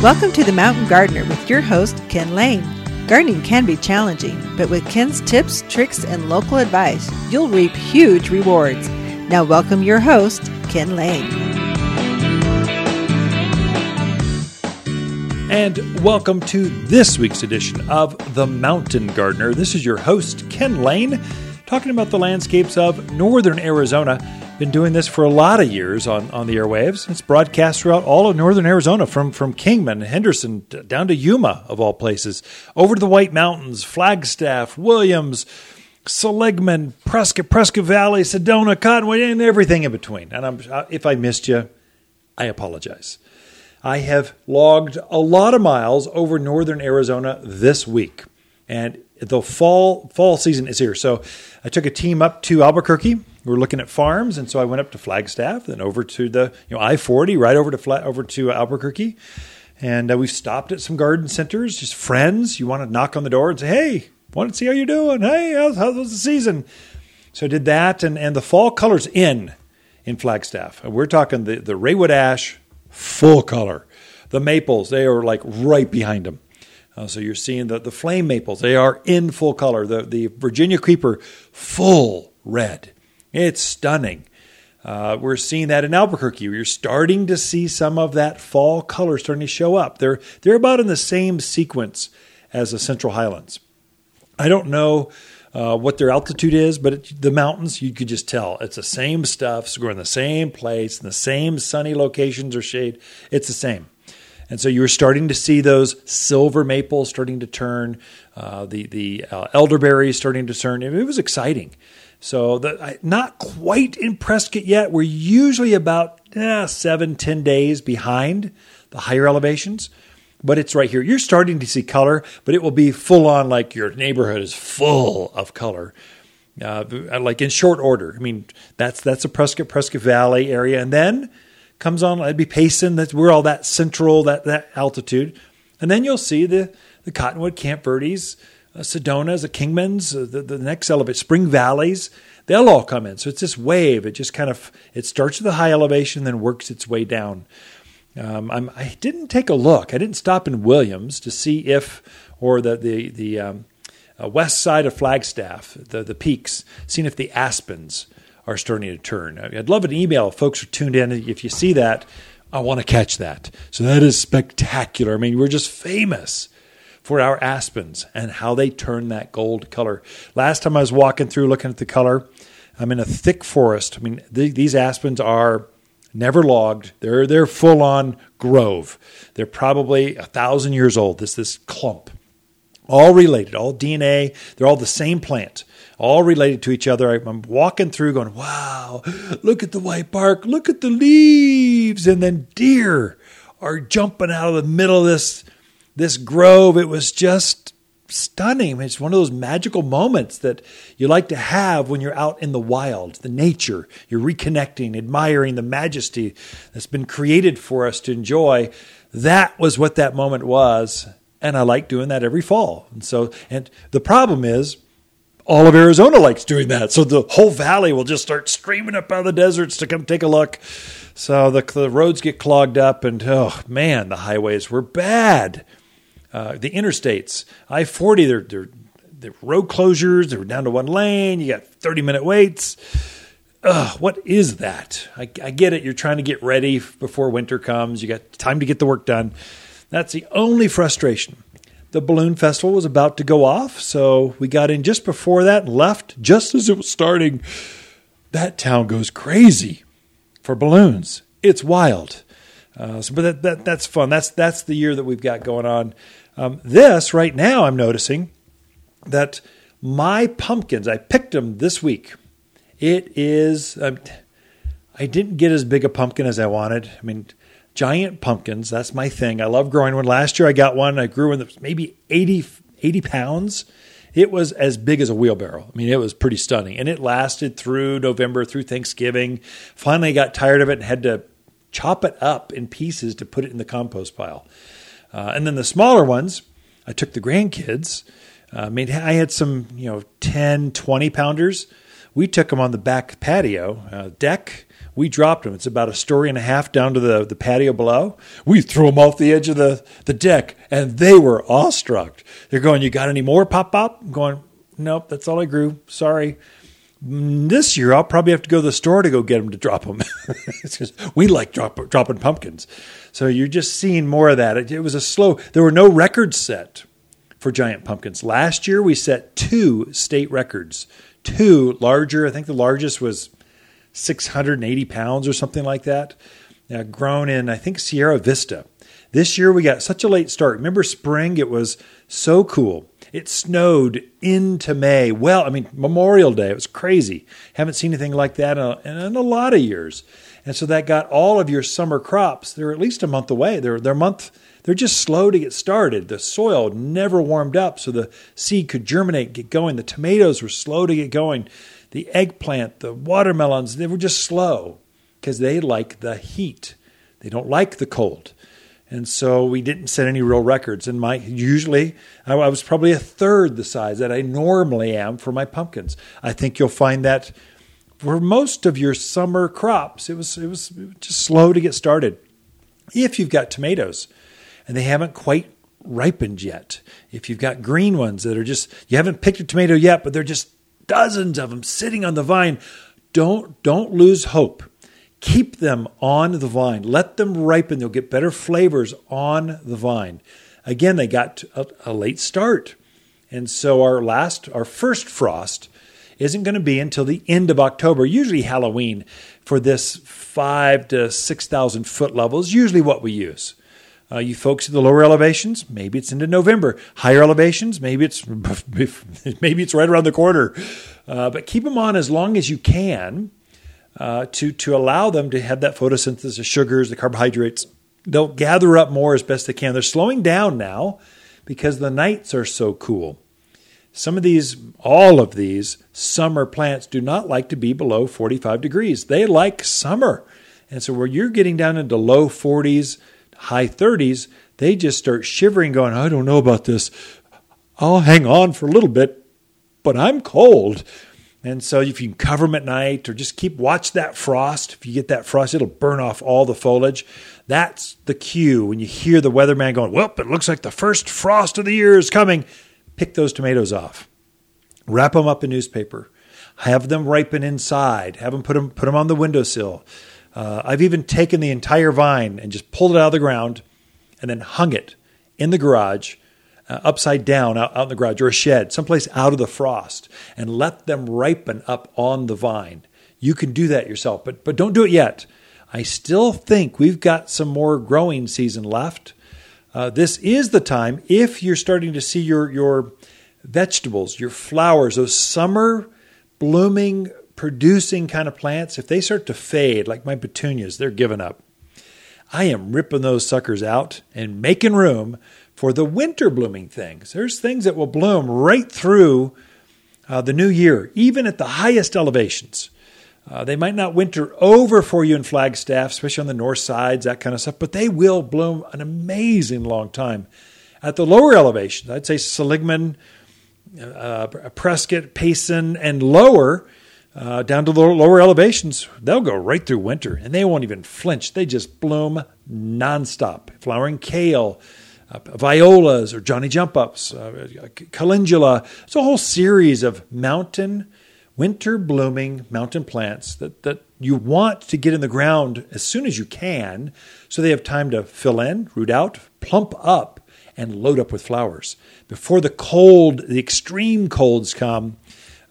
Welcome to The Mountain Gardener with your host, Ken Lane. Gardening can be challenging, but with Ken's tips, tricks, and local advice, you'll reap huge rewards. Now, welcome your host, Ken Lane. And welcome to this week's edition of The Mountain Gardener. This is your host, Ken Lane, talking about the landscapes of northern Arizona been doing this for a lot of years on, on the airwaves. It's broadcast throughout all of northern Arizona, from, from Kingman, Henderson, down to Yuma, of all places, over to the White Mountains, Flagstaff, Williams, Seligman, Prescott, Prescott Valley, Sedona, Cottonwood, and everything in between. And I'm, uh, if I missed you, I apologize. I have logged a lot of miles over northern Arizona this week. And the fall fall season is here. So I took a team up to Albuquerque. We were looking at farms, and so I went up to Flagstaff, then over to the you know I forty, right over to Fla- over to Albuquerque, and uh, we stopped at some garden centers, just friends. You want to knock on the door and say, "Hey, want to see how you're doing? Hey, how's, how's the season?" So I did that, and and the fall colors in in Flagstaff. We're talking the the Raywood ash, full color. The maples, they are like right behind them. Uh, so you're seeing the, the flame maples, they are in full color. The, the Virginia creeper, full red. It's stunning. Uh, we're seeing that in Albuquerque. You're starting to see some of that fall color starting to show up. They're, they're about in the same sequence as the Central Highlands. I don't know uh, what their altitude is, but it, the mountains, you could just tell. It's the same stuff, it's growing in the same place, in the same sunny locations or shade. It's the same. And so you were starting to see those silver maples starting to turn, uh, the the uh, elderberries starting to turn. It was exciting. So the, not quite in Prescott yet. We're usually about eh, seven, ten days behind the higher elevations, but it's right here. You're starting to see color, but it will be full on like your neighborhood is full of color. Uh, like in short order. I mean, that's that's a Prescott Prescott Valley area, and then comes on. It'd be Payson. That we're all that central, that that altitude, and then you'll see the the Cottonwood, Camp Verdes, uh, Sedonas, the Kingmans, uh, the, the next elevation, Spring Valleys. They'll all come in. So it's this wave. It just kind of it starts at the high elevation, then works its way down. Um, i didn't take a look. I didn't stop in Williams to see if, or the the the um, uh, west side of Flagstaff, the the peaks, seeing if the aspens are starting to turn. I'd love an email if folks are tuned in. If you see that, I want to catch that. So that is spectacular. I mean, we're just famous for our aspens and how they turn that gold color. Last time I was walking through looking at the color, I'm in a thick forest. I mean, th- these aspens are never logged. They're they're full on grove. They're probably a thousand years old. This this clump, all related, all DNA. They're all the same plant all related to each other. I'm walking through going, wow, look at the white bark, look at the leaves. And then deer are jumping out of the middle of this, this grove. It was just stunning. It's one of those magical moments that you like to have when you're out in the wild, the nature. You're reconnecting, admiring the majesty that's been created for us to enjoy. That was what that moment was. And I like doing that every fall. And so, and the problem is, all of Arizona likes doing that. So the whole valley will just start streaming up out of the deserts to come take a look. So the, the roads get clogged up, and oh man, the highways were bad. Uh, the interstates, I 40, they're, they're, they're road closures, they're down to one lane, you got 30 minute waits. Ugh, what is that? I, I get it. You're trying to get ready before winter comes. You got time to get the work done. That's the only frustration the balloon festival was about to go off, so we got in just before that and left just as it was starting. That town goes crazy for balloons. It's wild. Uh, so, but that, that, that's fun. That's that's the year that we've got going on. Um, this right now, I'm noticing that my pumpkins. I picked them this week. It is. Um, I didn't get as big a pumpkin as I wanted. I mean, giant pumpkins. That's my thing. I love growing one. Last year I got one. I grew one that was maybe 80, 80 pounds. It was as big as a wheelbarrow. I mean, it was pretty stunning. And it lasted through November, through Thanksgiving. Finally, got tired of it and had to chop it up in pieces to put it in the compost pile. Uh, and then the smaller ones, I took the grandkids. Uh, I mean, I had some, you know, 10, 20 pounders. We took them on the back patio uh, deck We dropped them. It's about a story and a half down to the, the patio below. We threw them off the edge of the, the deck, and they were awestruck. They're going, You got any more, Pop Pop? I'm going, Nope, that's all I grew. Sorry. Mm, this year, I'll probably have to go to the store to go get them to drop them. we like drop, dropping pumpkins. So you're just seeing more of that. It, it was a slow, there were no records set for giant pumpkins. Last year, we set two state records, two larger. I think the largest was 680 pounds or something like that, grown in, I think, Sierra Vista. This year we got such a late start. Remember spring? It was so cool. It snowed into May. Well, I mean, Memorial Day. It was crazy. Haven't seen anything like that in a, in a lot of years. And so that got all of your summer crops. They're at least a month away. They're, they're month. They're just slow to get started. The soil never warmed up, so the seed could germinate, get going. The tomatoes were slow to get going the eggplant, the watermelons, they were just slow because they like the heat. They don't like the cold. And so we didn't set any real records. And my usually I was probably a third the size that I normally am for my pumpkins. I think you'll find that for most of your summer crops, it was it was just slow to get started. If you've got tomatoes and they haven't quite ripened yet, if you've got green ones that are just you haven't picked a tomato yet, but they're just dozens of them sitting on the vine. Don't don't lose hope. Keep them on the vine. Let them ripen. They'll get better flavors on the vine. Again, they got a, a late start. And so our last our first frost isn't going to be until the end of October, usually Halloween, for this five to 6,000 foot level is usually what we use. Uh, you folks at the lower elevations, maybe it's into November. Higher elevations, maybe it's maybe it's right around the corner. Uh, but keep them on as long as you can uh, to to allow them to have that photosynthesis, the sugars, the carbohydrates. They'll gather up more as best they can. They're slowing down now because the nights are so cool. Some of these, all of these summer plants do not like to be below 45 degrees. They like summer. And so where you're getting down into low 40s, high 30s, they just start shivering, going, I don't know about this. I'll hang on for a little bit, but I'm cold. And so if you can cover them at night or just keep watch that frost. If you get that frost, it'll burn off all the foliage. That's the cue when you hear the weatherman going, Well, it looks like the first frost of the year is coming. Pick those tomatoes off. Wrap them up in newspaper. Have them ripen inside. Have them put them put them on the windowsill. Uh, I've even taken the entire vine and just pulled it out of the ground and then hung it in the garage, uh, upside down out, out in the garage or a shed, someplace out of the frost, and let them ripen up on the vine. You can do that yourself, but, but don't do it yet. I still think we've got some more growing season left. Uh, this is the time if you're starting to see your your vegetables, your flowers, those summer blooming producing kind of plants, if they start to fade, like my petunias, they're giving up. I am ripping those suckers out and making room for the winter blooming things. There's things that will bloom right through uh, the new year, even at the highest elevations. Uh, they might not winter over for you in Flagstaff, especially on the north sides, that kind of stuff, but they will bloom an amazing long time. At the lower elevations, I'd say Seligman, uh, Prescott, Payson, and lower, uh, down to the lower elevations, they'll go right through winter and they won't even flinch. They just bloom nonstop. Flowering kale, uh, violas or Johnny jump ups, uh, calendula. It's a whole series of mountain, winter blooming mountain plants that, that you want to get in the ground as soon as you can so they have time to fill in, root out, plump up, and load up with flowers. Before the cold, the extreme colds come,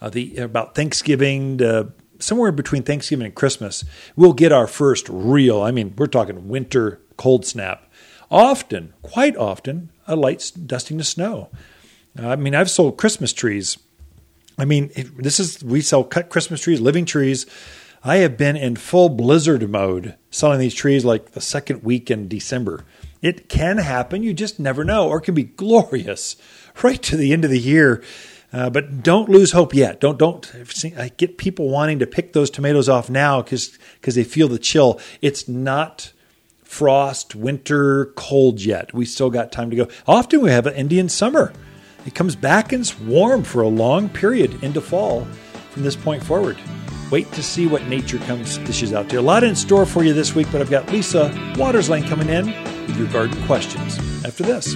uh, the about Thanksgiving to somewhere between Thanksgiving and Christmas, we'll get our first real. I mean, we're talking winter cold snap. Often, quite often, a light dusting of snow. Uh, I mean, I've sold Christmas trees. I mean, this is we sell cut Christmas trees, living trees. I have been in full blizzard mode selling these trees like the second week in December. It can happen, you just never know, or it can be glorious right to the end of the year. Uh, but don't lose hope yet. Don't don't I get people wanting to pick those tomatoes off now because because they feel the chill. It's not frost, winter, cold yet. We still got time to go. Often we have an Indian summer. It comes back and it's warm for a long period into fall from this point forward. wait to see what nature comes dishes out to. A lot in store for you this week, but I've got Lisa Waters Lane coming in with your garden questions after this.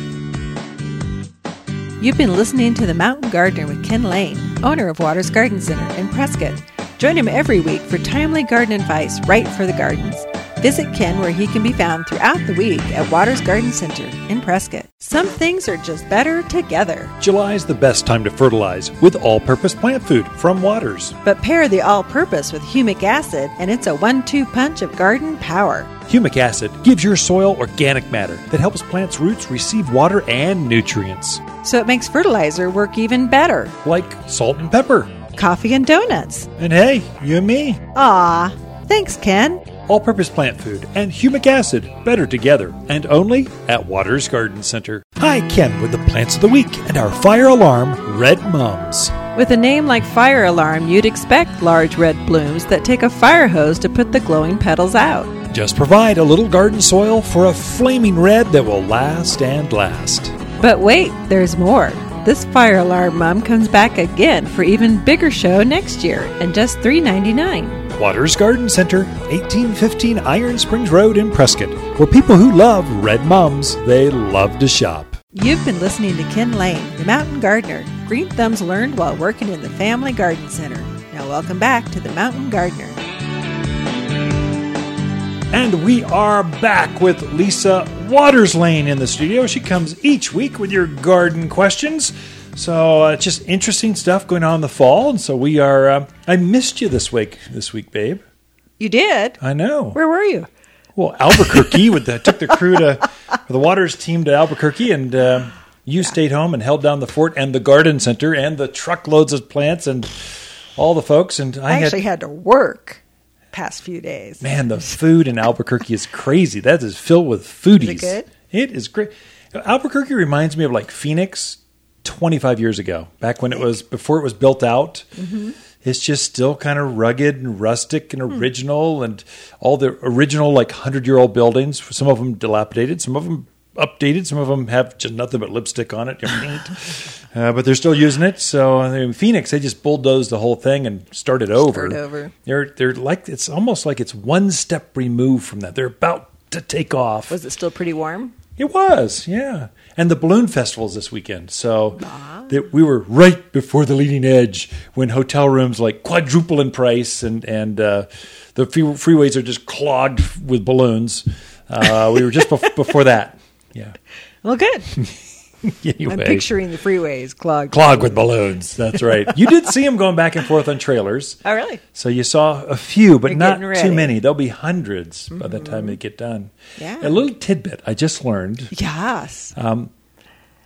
You've been listening to The Mountain Gardener with Ken Lane, owner of Waters Garden Center in Prescott. Join him every week for timely garden advice right for the gardens. Visit Ken where he can be found throughout the week at Waters Garden Center in Prescott. Some things are just better together. July is the best time to fertilize with all purpose plant food from Waters. But pair the all purpose with humic acid, and it's a one two punch of garden power. Humic acid gives your soil organic matter that helps plants' roots receive water and nutrients, So it makes fertilizer work even better. like salt and pepper. Coffee and donuts. And hey, you and me. Ah, thanks, Ken. All purpose plant food and humic acid better together and only at Waters Garden Center. Hi, Ken with the plants of the week and our fire alarm, Red Mums. With a name like Fire Alarm, you'd expect large red blooms that take a fire hose to put the glowing petals out. Just provide a little garden soil for a flaming red that will last and last. But wait, there's more. This Fire Alarm Mum comes back again for even bigger show next year and just $3.99. Waters Garden Center, 1815 Iron Springs Road in Prescott, where people who love red mums, they love to shop. You've been listening to Ken Lane, the mountain gardener. Green thumbs learned while working in the Family Garden Center. Now, welcome back to the Mountain Gardener. And we are back with Lisa Waters Lane in the studio. She comes each week with your garden questions. So uh, just interesting stuff going on in the fall. And so we are. Uh, I missed you this week. This week, babe. You did? I know. Where were you? Well, Albuquerque with the took the crew to the Waters team to Albuquerque, and uh, you stayed home and held down the fort and the garden center and the truckloads of plants and all the folks. And I, I had actually had to work past few days. Man, the food in Albuquerque is crazy. That is filled with foodies. Is it? It is great. Albuquerque reminds me of like Phoenix 25 years ago, back when it was before it was built out. Mm-hmm. It's just still kind of rugged and rustic Hmm. and original, and all the original like hundred year old buildings. Some of them dilapidated, some of them updated, some of them have just nothing but lipstick on it, uh, but they're still using it. So I mean, Phoenix, they just bulldozed the whole thing and started over. Start over. They're they're like it's almost like it's one step removed from that. They're about to take off. Was it still pretty warm? It was, yeah. And the balloon festival's this weekend, so that we were right before the leading edge when hotel rooms like quadruple in price, and and uh, the freeways are just clogged with balloons. Uh, we were just bef- before that, yeah. Well, good. anyway, I'm picturing the freeways clogged. clogged with balloons. That's right. You did see them going back and forth on trailers. Oh, really? So you saw a few, but They're not. Mm-hmm. too many. There'll be hundreds by the time they get done. Yeah. A little tidbit I just learned. Yes.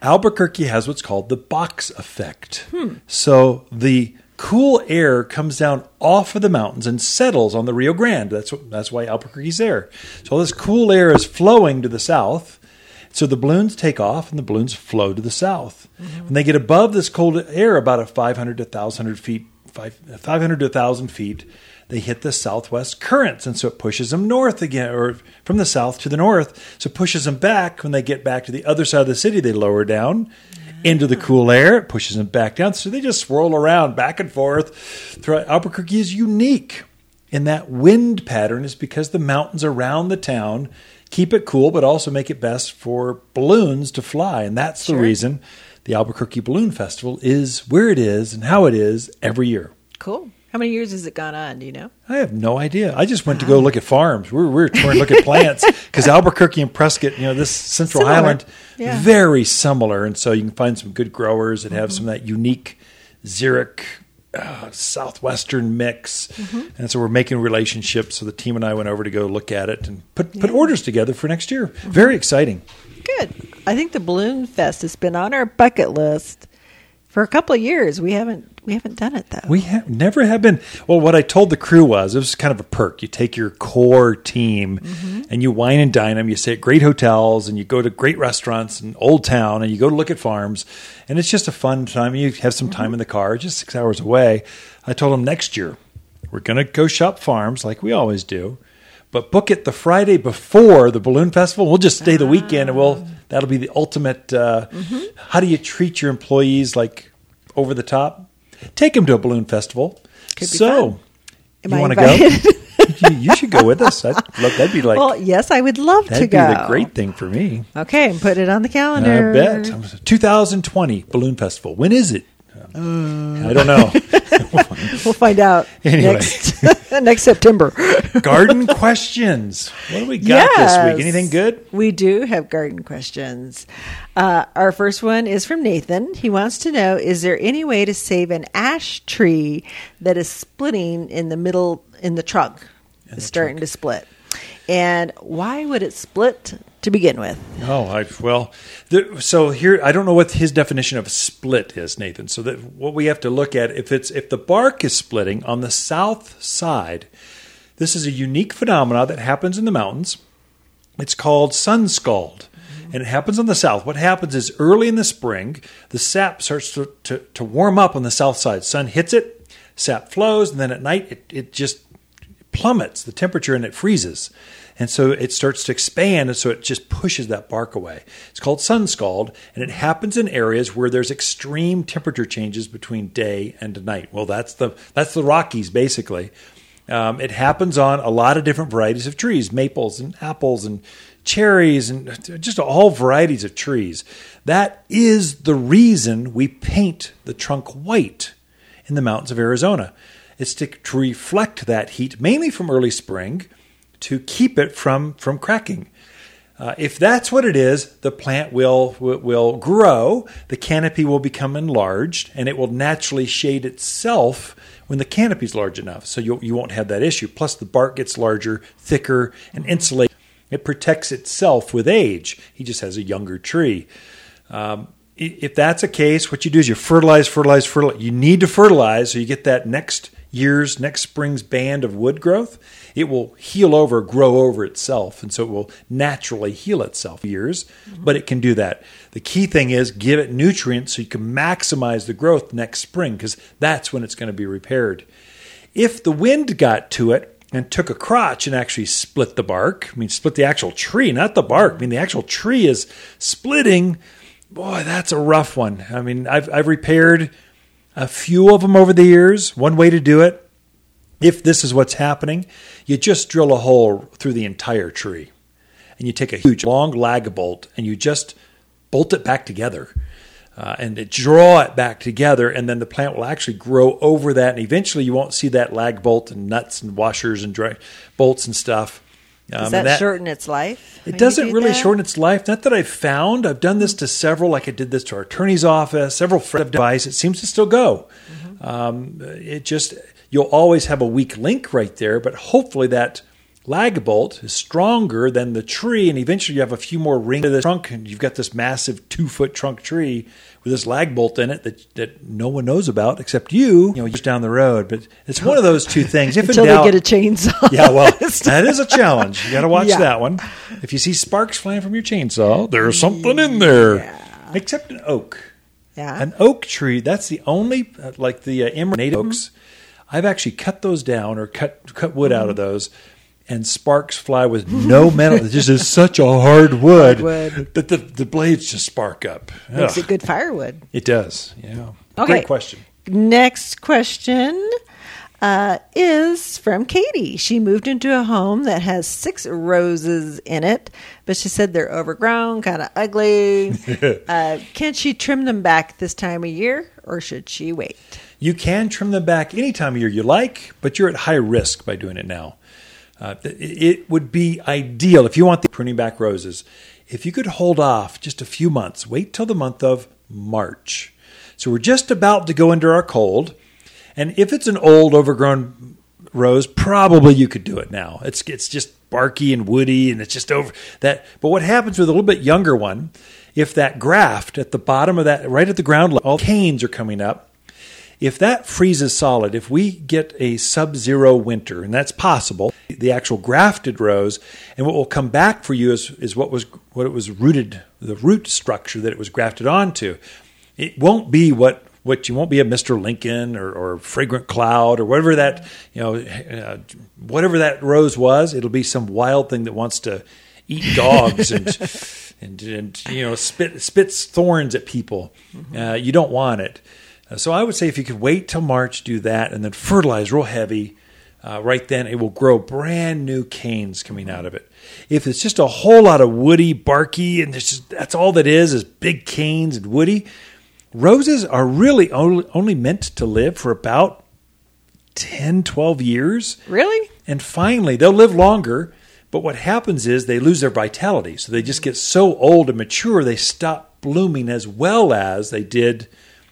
Albuquerque has what's called the box effect. Hmm. So the cool air comes down off of the mountains and settles on the Rio Grande. That's what, that's why Albuquerque's there. So all this cool air is flowing to the south. So the balloons take off and the balloons flow to the south. Mm-hmm. When they get above this cold air, about a 500 to 1,000 feet, 500 to 1,000 feet, they hit the southwest currents. And so it pushes them north again, or from the south to the north. So it pushes them back. When they get back to the other side of the city, they lower down into the cool air. It pushes them back down. So they just swirl around back and forth. Throughout Albuquerque is unique in that wind pattern is because the mountains around the town keep it cool, but also make it best for balloons to fly. And that's the reason the Albuquerque Balloon Festival is where it is and how it is every year. Cool. How many years has it gone on? Do you know? I have no idea. I just went to go look at farms. We were, we were touring to look at plants because Albuquerque and Prescott, you know, this Central Similar. Highland, Yeah. very similar. And so you can find some good growers that have mm-hmm. some of that unique xeric uh, southwestern mix. And so we're making relationships. So the team and I went over to go look at it and put, put orders together for next year. Very exciting. Good. I think the Balloon Fest has been on our bucket list for a couple of years. We haven't we haven't done it though. We have never have been. Well, what I told the crew was it was kind of a perk. You take your core team mm-hmm. and you wine and dine them. You stay at great hotels and you go to great restaurants in Old Town and you go to look at farms. And it's just a fun time. You have some time in mm-hmm. the car, just six hours away. I told them next year we're going to go shop farms like we always do, but book it the Friday before the balloon festival. We'll just stay the weekend and we'll ah. that'll be the ultimate. Uh, mm-hmm. How do you treat your employees like over the top? Take them to a balloon festival. So. You want to go? you, you should go with us. I'd love, that'd be like well, yes, I would love to go. that'd be the great thing for me. Okay, put it on the calendar. I bet. 2020 Balloon Festival. When is it? Uh. I don't know. We'll find out Anyway. next next September. Garden questions. What do we got this week? Anything good? We do have garden questions. Uh, our first one is from Nathan. He wants to know Is there any way to save an ash tree that is splitting in the middle, in the trunk? It's starting to split. And why would it split to begin with? Oh, I, well, the, so here I don't know what his definition of split is, Nathan. So that what we have to look at if it's if the bark is splitting on the south side, this is a unique phenomena that happens in the mountains. It's called sun scald, and it happens on the south. What happens is early in the spring, the sap starts to, to, to warm up on the south side. Sun hits it, sap flows, and then at night it, it just plummets the temperature and it freezes. And so it starts to expand, and so it just pushes that bark away. It's called sun scald, and it happens in areas where there's extreme temperature changes between day and night. Well, that's the that's the Rockies basically. Um, it happens on a lot of different varieties of trees, maples and apples and cherries and just all varieties of trees. That is the reason we paint the trunk white in the mountains of Arizona. It's to, to reflect that heat, mainly from early spring, to keep it from from cracking. Uh, if that's what it is, the plant will, will grow. The canopy will become enlarged, and it will naturally shade itself when the canopy is large enough. So you you won't have that issue. Plus, the bark gets larger, thicker, and insulated. It protects itself with age. He just has a younger tree. Um, if that's a case, what you do is you fertilize, fertilize, fertilize. You need to fertilize so you get that next year's, next spring's band of wood growth. It will heal over, grow over itself, and so it will naturally heal itself years, mm-hmm. but it can do that. The key thing is give it nutrients so you can maximize the growth next spring because that's when it's going to be repaired. If the wind got to it and took a crotch and actually split the bark, I mean, split the actual tree, not the bark, I mean, the actual tree is splitting, boy, that's a rough one. I mean, I've, I've repaired a few of them over the years. One way to do it, if this is what's happening, you just drill a hole through the entire tree and you take a huge long lag bolt and you just bolt it back together uh, and draw it back together and then the plant will actually grow over that and eventually you won't see that lag bolt and nuts and washers and dry bolts and stuff Does and that, shorten its life? it doesn't do really that? shorten its life. Not that I've found. I've done this to several, like I did this to our attorney's office, several friends of device. It seems to still go. Mm-hmm. Um, it just, you'll always have a weak link right there, but hopefully that lag bolt is stronger than the tree, and eventually you have a few more rings to the trunk, and you've got this massive two foot trunk tree with this lag bolt in it that, that no one knows about except you, you know, just down the road. But it's one of those two things. If Until doubt, they get a chainsaw. yeah, well, that is a challenge. You got to watch Yeah. that one. If you see sparks flying from your chainsaw, there's something in there. Yeah. Except an oak. Yeah. An oak tree, that's the only, uh, like the uh, Emory native Mm-hmm. oaks, I've actually cut those down or cut, cut wood out of Mm-hmm. those. And sparks fly with no metal. It just is such a hard wood, wood. that the, the blades just spark up. Makes Ugh. it good firewood. It does. Yeah. Okay. Great question. Next question uh, is from Katie. She moved into a home that has six roses in it, but she said they're overgrown, kind of ugly. uh, can she trim them back this time of year, or should she wait? You can trim them back any time of year you like, but you're at high risk by doing it now. Uh, it would be ideal if you want the pruning back roses. If you could hold off just a few months, wait till the month of March. So we're just about to go into our cold, and if it's an old, overgrown rose, probably you could do it now. It's it's just barky and woody, and it's just over that. But what happens with a little bit younger one? If that graft at the bottom of that, right at the ground level, all canes are coming up if that freezes solid, if we get a sub zero winter, and that's possible, the actual grafted rose, and what will come back for you is, is what was what it was rooted, the root structure that it was grafted onto. It won't be what what you won't be a Mr. Lincoln or, or fragrant cloud or whatever that you know uh, whatever that rose was. It'll be some wild thing that wants to eat dogs and and, and you know spit spits thorns at people. Uh, you don't want it. Uh, So I would say if you could wait till March, do that, and then fertilize real heavy. uh, right then it will grow brand new canes coming out of it. If it's just a whole lot of woody, barky, and just, that's all that is, is big canes and woody, roses are really only, only meant to live for about 10, 12 years. Really? And finally, they'll live longer, but what happens is they lose their vitality. So they just get so old and mature, they stop blooming as well as they did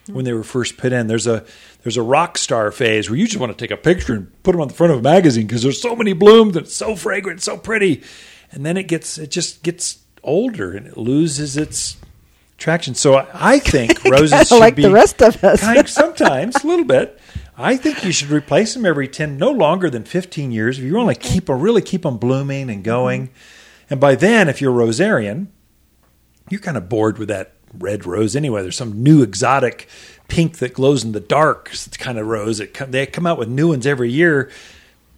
when they were first put in. There's a there's a rock star phase where you just want to take a picture and put them on the front of a magazine because there's so many blooms and it's so fragrant, so pretty. And then it gets it just gets older and it loses its traction. So I, I think roses should like be the rest of us. kind sometimes a little bit. I think you should replace them every ten, no longer than fifteen years. If you want to keep them, really keep them blooming and going. Mm-hmm. And by then, if you're a rosarian, you're kind of bored with that red rose anyway. There's some new exotic pink that glows in the dark kind of rose. It, they come out with new ones every year.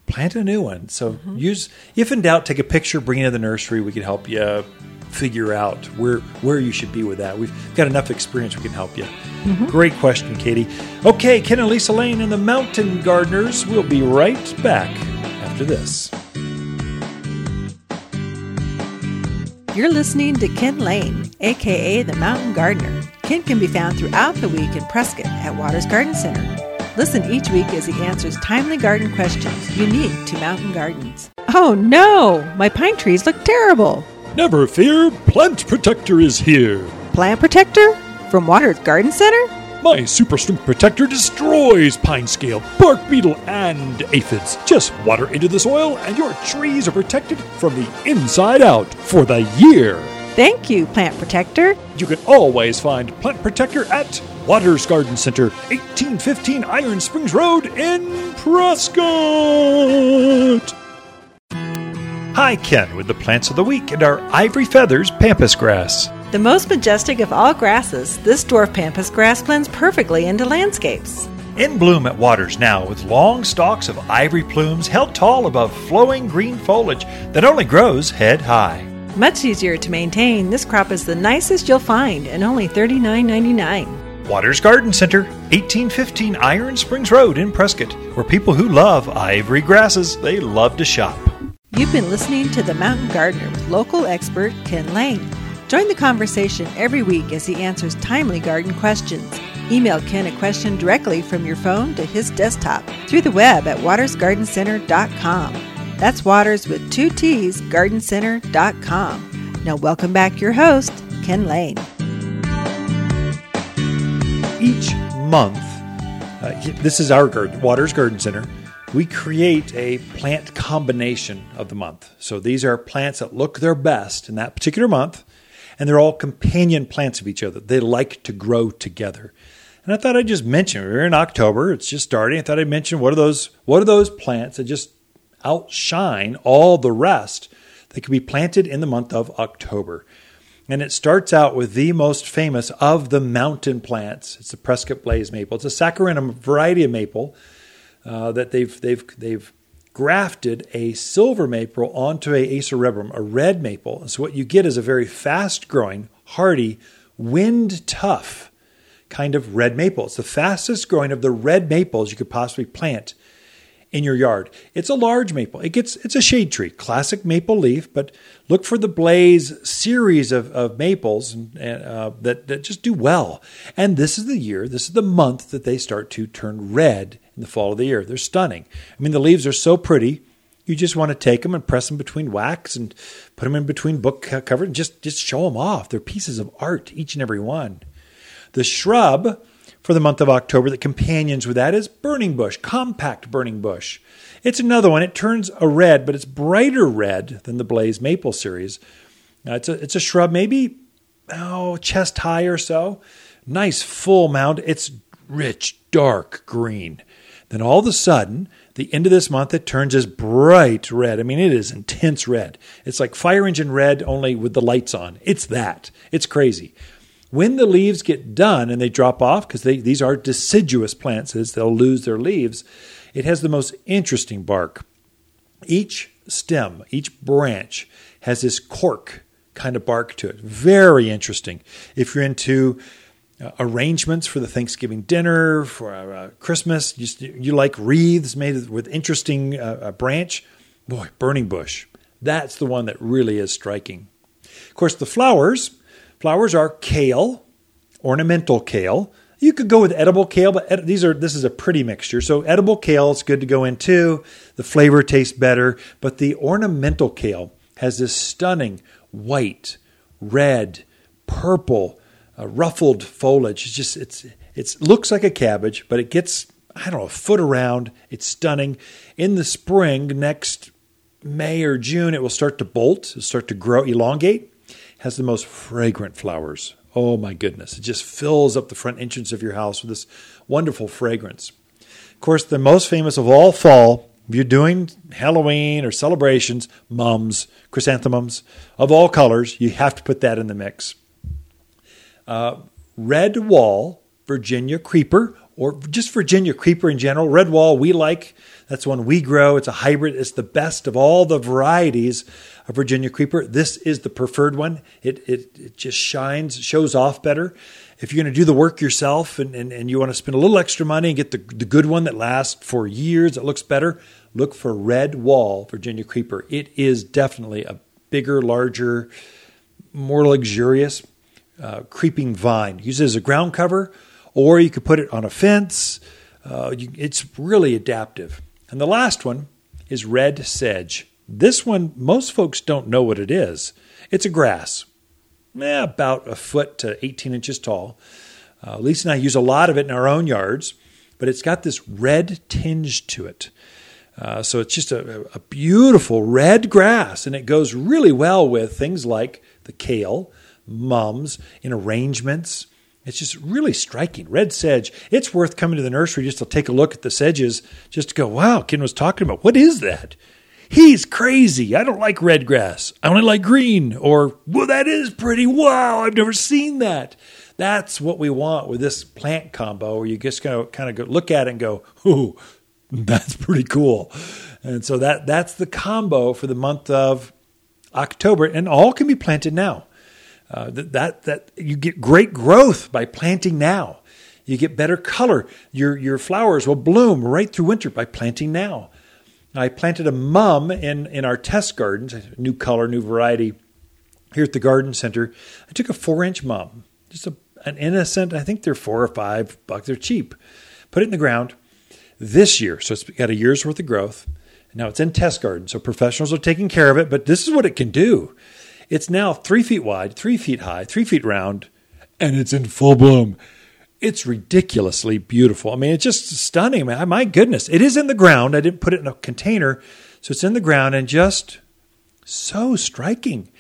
Plant a new one. So Mm-hmm. use, if in doubt, take a picture, bring it to the nursery. We can help you figure out where where you should be with that. We've got enough experience. We can help you. Mm-hmm. Great question, Katie. Okay, Ken and Lisa Lane and the Mountain Gardeners. We'll be right back after this. You're listening to Ken Lane, aka the Mountain Gardener. Ken can be found throughout the week in Prescott at Waters Garden Center. Listen each week as he answers timely garden questions unique to mountain gardens. Oh no! My pine trees look terrible! Never fear, Plant Protector is here. Plant Protector? From Waters Garden Center? My Super Strength Protector destroys pine scale, bark beetle, and aphids. Just water into the soil, and your trees are protected from the inside out for the year. Thank you, Plant Protector. You can always find Plant Protector at Waters Garden Center, 1815 Iron Springs Road in Prescott. Hi, Ken, with the plants of the week and our Ivory Feathers Pampas Grass. The most majestic of all grasses, this dwarf pampas grass blends perfectly into landscapes. In bloom at Waters now, with long stalks of ivory plumes held tall above flowing green foliage that only grows head high. Much easier to maintain, this crop is the nicest you'll find and only $39.99. Waters Garden Center, 1815 Iron Springs Road in Prescott, where people who love ivory grasses, they love to shop. You've been listening to The Mountain Gardener with local expert Ken Lane. Join the conversation every week as he answers timely garden questions. Email Ken a question directly from your phone to his desktop through the web at watersgardencenter.com. That's Waters with two T's, gardencenter.com. Now, welcome back your host, Ken Lane. Each month, uh, this is our garden, Waters Garden Center. We create a plant combination of the month. So these are plants that look their best in that particular month, and they're all companion plants of each other. They like to grow together. And I thought I'd just mention we're in October, it's just starting. I thought I'd mention what are those what are those plants that just outshine all the rest that can be planted in the month of October. And it starts out with the most famous of the mountain plants. It's the Prescott Blaze maple. It's a saccharinum variety of maple uh, that they've they've they've grafted a silver maple onto a Acer rubrum, a red maple. And so what you get is a very fast growing, hardy, wind tough kind of red maple. It's the fastest growing of the red maples you could possibly plant in your yard. It's a large maple. It gets it's a shade tree, classic maple leaf, but look for the Blaze series of, of maples uh, that, that just do well. And this is the year, this is the month that they start to turn red in the fall of the year. They're stunning. I mean, the leaves are so pretty. You just want to take them and press them between wax and put them in between book covers and just, just show them off. They're pieces of art, each and every one. The shrub for the month of October that companions with that is burning bush, compact burning bush. It's another one. It turns a red, but it's brighter red than the Blaze Maple series. Uh, it's a it's a shrub, maybe oh chest high or so. Nice full mound. It's rich, dark green. Then all of a sudden, the end of this month, it turns this bright red. I mean, it is intense red. It's like fire engine red, only with the lights on. It's that. It's crazy. When the leaves get done and they drop off, because these are deciduous plants, they'll lose their leaves, it has the most interesting bark. Each stem, each branch has this cork kind of bark to it. Very interesting. If you're into uh, arrangements for the Thanksgiving dinner, for uh, uh Christmas. You, you, like wreaths made with interesting uh, branch. Boy, burning bush. That's the one that really is striking. Of course, the flowers. Flowers are kale, ornamental kale. You could go with edible kale, but ed- these are this is a pretty mixture. So edible kale is good to go in too. The flavor tastes better, but the ornamental kale has this stunning white, red, purple, uh, ruffled foliage. It's just it's it looks like a cabbage, but it gets I don't know a foot around. It's stunning. In the spring, next May or June, it will start to bolt, start to grow, elongate. Has the most fragrant flowers. Oh my goodness! It just fills up the front entrance of your house with this wonderful fragrance. Of course, the most famous of all fall if you're doing Halloween or celebrations, mums, chrysanthemums of all colors, you have to put that in the mix. Uh, red wall, Virginia creeper, or just Virginia creeper in general. Red wall, we like. That's one we grow. It's a hybrid. It's the best of all the varieties of Virginia creeper. This is the preferred one. It, it, it just shines, shows off better. If you're going to do the work yourself and, and, and you want to spend a little extra money and get the, the good one that lasts for years, it looks better, look for red wall Virginia creeper. It is definitely a bigger, larger, more luxurious uh, creeping vine. Use it as a ground cover, or you could put it on a fence. Uh, you, it's really adaptive. And the last one is red sedge. This one, most folks don't know what it is. It's a grass, eh, about a foot to 18 inches tall. Uh, Lisa and I use a lot of it in our own yards, but it's got this red tinge to it. Uh, so it's just a, a, beautiful red grass, and it goes really well with things like the kale, mums, in arrangements. It's just really striking. Red sedge. It's worth coming to the nursery just to take a look at the sedges, just to go, wow, Ken was talking about. What is that? He's crazy. I don't like red grass. I only like green. Or, well, that is pretty. Wow, I've never seen that. That's what we want with this plant combo, where you just of kind of go, look at it and go, ooh, that's pretty cool. And so that that's the combo for the month of October, and all can be planted now. Uh, that, that that you get great growth by planting now. You get better color. Your your flowers will bloom right through winter by planting now. I planted a mum in in our test gardens, new color, new variety. Here at the garden center, I took a four inch mum, just a, an innocent. I think they're four or five bucks. They're cheap. Put it in the ground this year. So it's got a year's worth of growth. Now it's in test garden, so professionals are taking care of it, but this is what it can do. It's now three feet wide, three feet high, three feet round, and it's in full bloom. It's ridiculously beautiful. I mean, it's just stunning. Man. My goodness, it is in the ground. I didn't put it in a container, so it's in the ground and just so striking.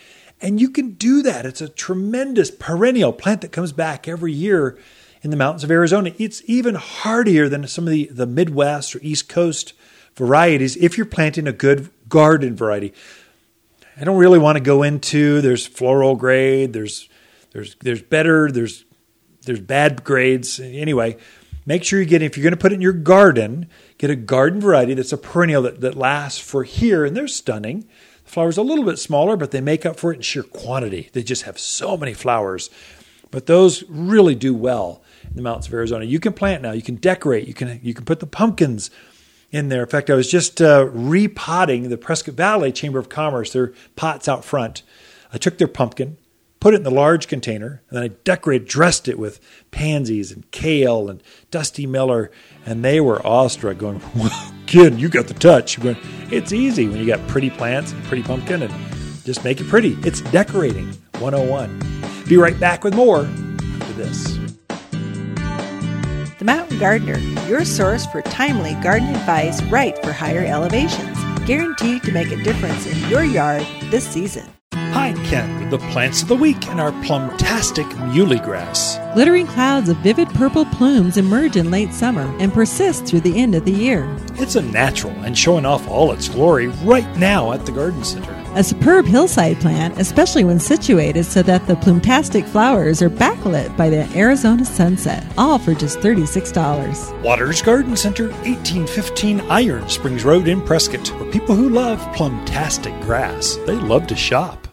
And you can do that. It's a tremendous perennial plant that comes back every year in the mountains of Arizona. It's even hardier than some of the, the Midwest or East Coast varieties if you're planting a good garden variety. I don't really want to go into there's floral grade, there's there's there's better, there's there's bad grades. Anyway, make sure you get if you're going to put it in your garden, get a garden variety that's a perennial that, that lasts for here, and they're stunning. The flowers a little bit smaller, but they make up for it in sheer quantity. They just have so many flowers. But those really do well in the mountains of Arizona. You can plant now. You can decorate. You can you can put the pumpkins in there. In fact, I was just uh, repotting the Prescott Valley Chamber of Commerce. Their pots out front. I took their pumpkin, put it in the large container, and then I decorated, dressed it with pansies and kale and Dusty Miller, and they were awestruck, going, "Wow, kid, you got the touch." Going, it's easy when you got pretty plants and pretty pumpkin, and just make it pretty. It's decorating 101. Be right back with more after this. The Mountain Gardener, your source for timely garden advice right for higher elevations. Guaranteed to make a difference in your yard this season. Hi, Ken, with the plants of the week and our plumtastic muhly grass. Glittering clouds of vivid purple plumes emerge in late summer and persist through the end of the year. It's a natural and showing off all its glory right now at the garden center. A superb hillside plant, especially when situated so that the plumtastic flowers are backlit by the Arizona sunset, all for just $36. Waters Garden Center, 1815 Iron Springs Road in Prescott, for people who love plumtastic grass. They love to shop.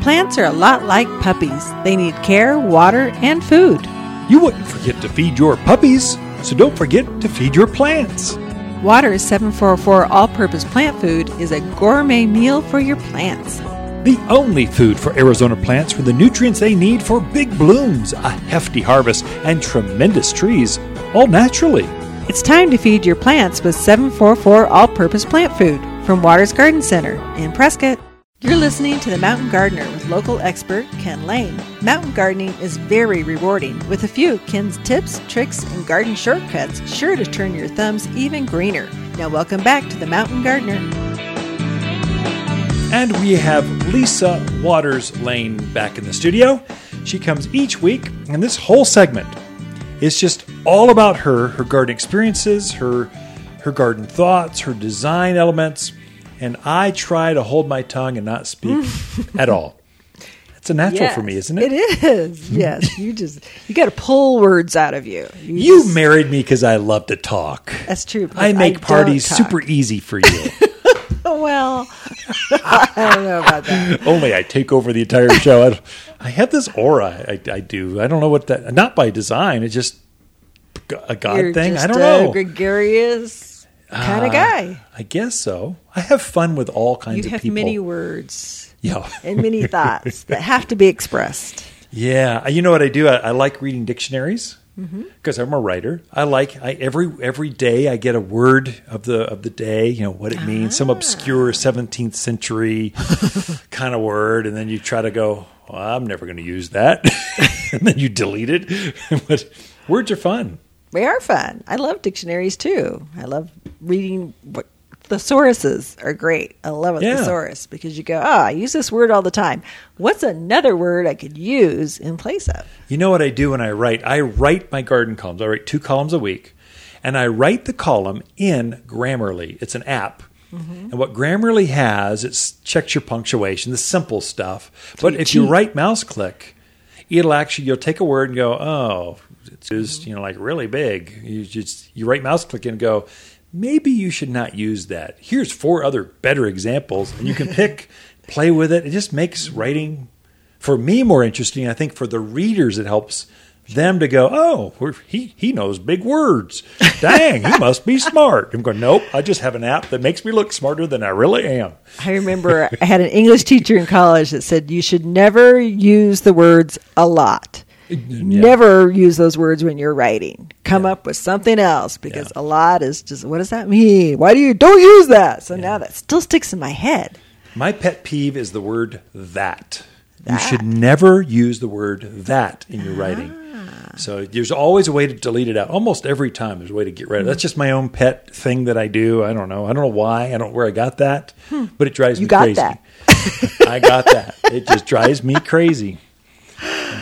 Plants are a lot like puppies. They need care, water, and food. You wouldn't forget to feed your puppies, so don't forget to feed your plants. Water 744 All Purpose Plant Food is a gourmet meal for your plants. The only food for Arizona plants for the nutrients they need for big blooms, a hefty harvest, and tremendous trees, all naturally. It's time to feed your plants with 744 All Purpose Plant Food from Waters Garden Center in Prescott. You're listening to The Mountain Gardener with local expert Ken Lane. Mountain gardening is very rewarding, with a few Ken's tips, tricks, and garden shortcuts sure to turn your thumbs even greener. Now, welcome back to The Mountain Gardener. And we have Lisa Waters Lane back in the studio. She comes each week, and this whole segment is just all about her, her garden experiences, her her garden thoughts, her design elements, and I try to hold my tongue and not speak at all. It's a natural Yes, for me, isn't it? It is. Yes, you just you got to pull words out of you. You just- married me because I love to talk. That's true. I make don't parties super easy for you. well. I don't know about that. Only I take over the entire show. I, I have this aura. I, I do. I don't know what that. Not by design. It's just a God You're thing. just I don't know. gregarious kind Uh, of guy. I guess so. I have fun with all kinds. You of have people. many words yeah. and many thoughts that have to be expressed. Yeah, you know what I do? I, I like reading dictionaries Mm-hmm. because I'm a writer. I like I, every every day I get a word of the of the day. You know what it means, some Ah. obscure 17th century kind of word, and then you try to go. Well, I'm never going to use that, and then you delete it. but words are fun. They are fun. I love dictionaries too. I love reading what thesauruses are great. I love a Yeah. thesaurus because you go, oh, I use this word all the time. What's another word I could use in place of? You know what I do when I write? I write my garden columns. I write two columns a week, and I write the column in Grammarly. It's an app. Mm-hmm. And what Grammarly has, it checks your punctuation, the simple stuff. But you if you right mouse click, it'll actually you'll take a word and go, oh, it's just you know like really big. You just you right mouse click and go, maybe you should not use that. Here's four other better examples, and you can pick, play with it. It just makes writing for me more interesting. I think for the readers, it helps them to go, oh, we're, he he knows big words. Dang, he must be smart. I'm going, nope. I just have an app that makes me look smarter than I really am. I remember I had an English teacher in college that said you should never use the words a lot. Never use those words when you're writing. Come up with something else because Yeah. a lot is just what does that mean? Why do you don't use that? So now that still sticks in my head. My pet peeve is the word that. You should never use the word that in your writing. Ah. So there's always a way to delete it out. Almost every time there's a way to get rid of it. That's just my own pet thing that I do. I don't know. I don't know why. I don't know where I got that, hmm. but it drives You me got crazy. that. I got that. It just drives me crazy.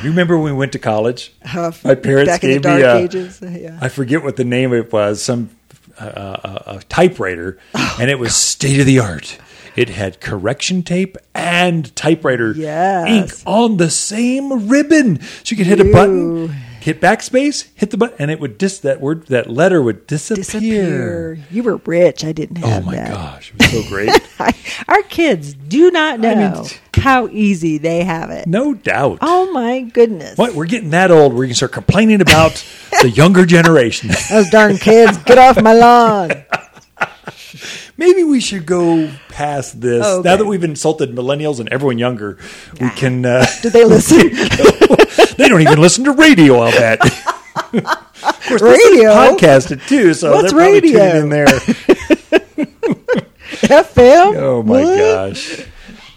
You remember when we went to college? Uh, My parents back in the gave dark me a, ages. Yeah. I forget what the name of it was, some uh, uh, a typewriter, Oh, and it was state of the art. It had correction tape and typewriter Yes. ink on the same ribbon, so you could hit a button, hit backspace, hit the button, and it would dis that word that letter would disappear. Disappear. You were rich. I didn't Oh have my that. gosh, it was so great. Our kids do not know I mean- how easy they have it. no doubt. Oh my goodness. What we're getting that old, we're gonna start complaining about the younger generation. Those darn kids, get off my lawn. Maybe we should go past this. Oh, okay. Now that we've insulted millennials and everyone younger, we can. Uh, Do they listen? they don't even listen to radio. I'll bet. of course, Radio? podcasted too, so What's they're probably radio? tuning in there. FM? Oh my What? gosh!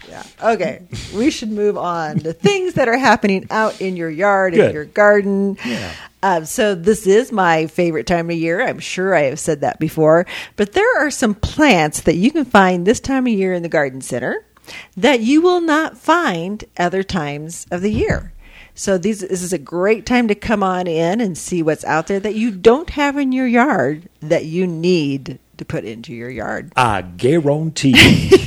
Yeah. Okay, we should move on to things that are happening out in your yard, in your garden. Yeah. Um, so this is my favorite time of year. I'm sure I have said that before, but there are some plants that you can find this time of year in the garden center that you will not find other times of the year. So these this is a great time to come on in and see what's out there that you don't have in your yard that you need to put into your yard. I guarantee.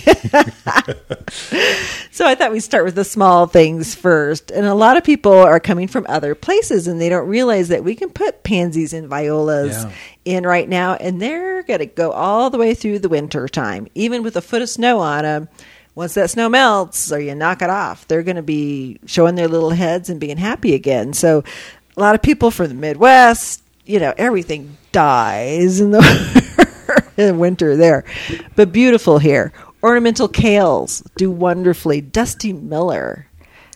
So I thought we'd start with the small things first. And a lot of people are coming from other places and they don't realize that we can put pansies and violas Yeah. in right now and they're going to go all the way through the winter time. Even with a foot of snow on them, once that snow melts or you knock it off, they're going to be showing their little heads and being happy again. So, a lot of people from the Midwest, you know, everything dies in the winter there, but beautiful here. Ornamental kales do wonderfully. Dusty Miller.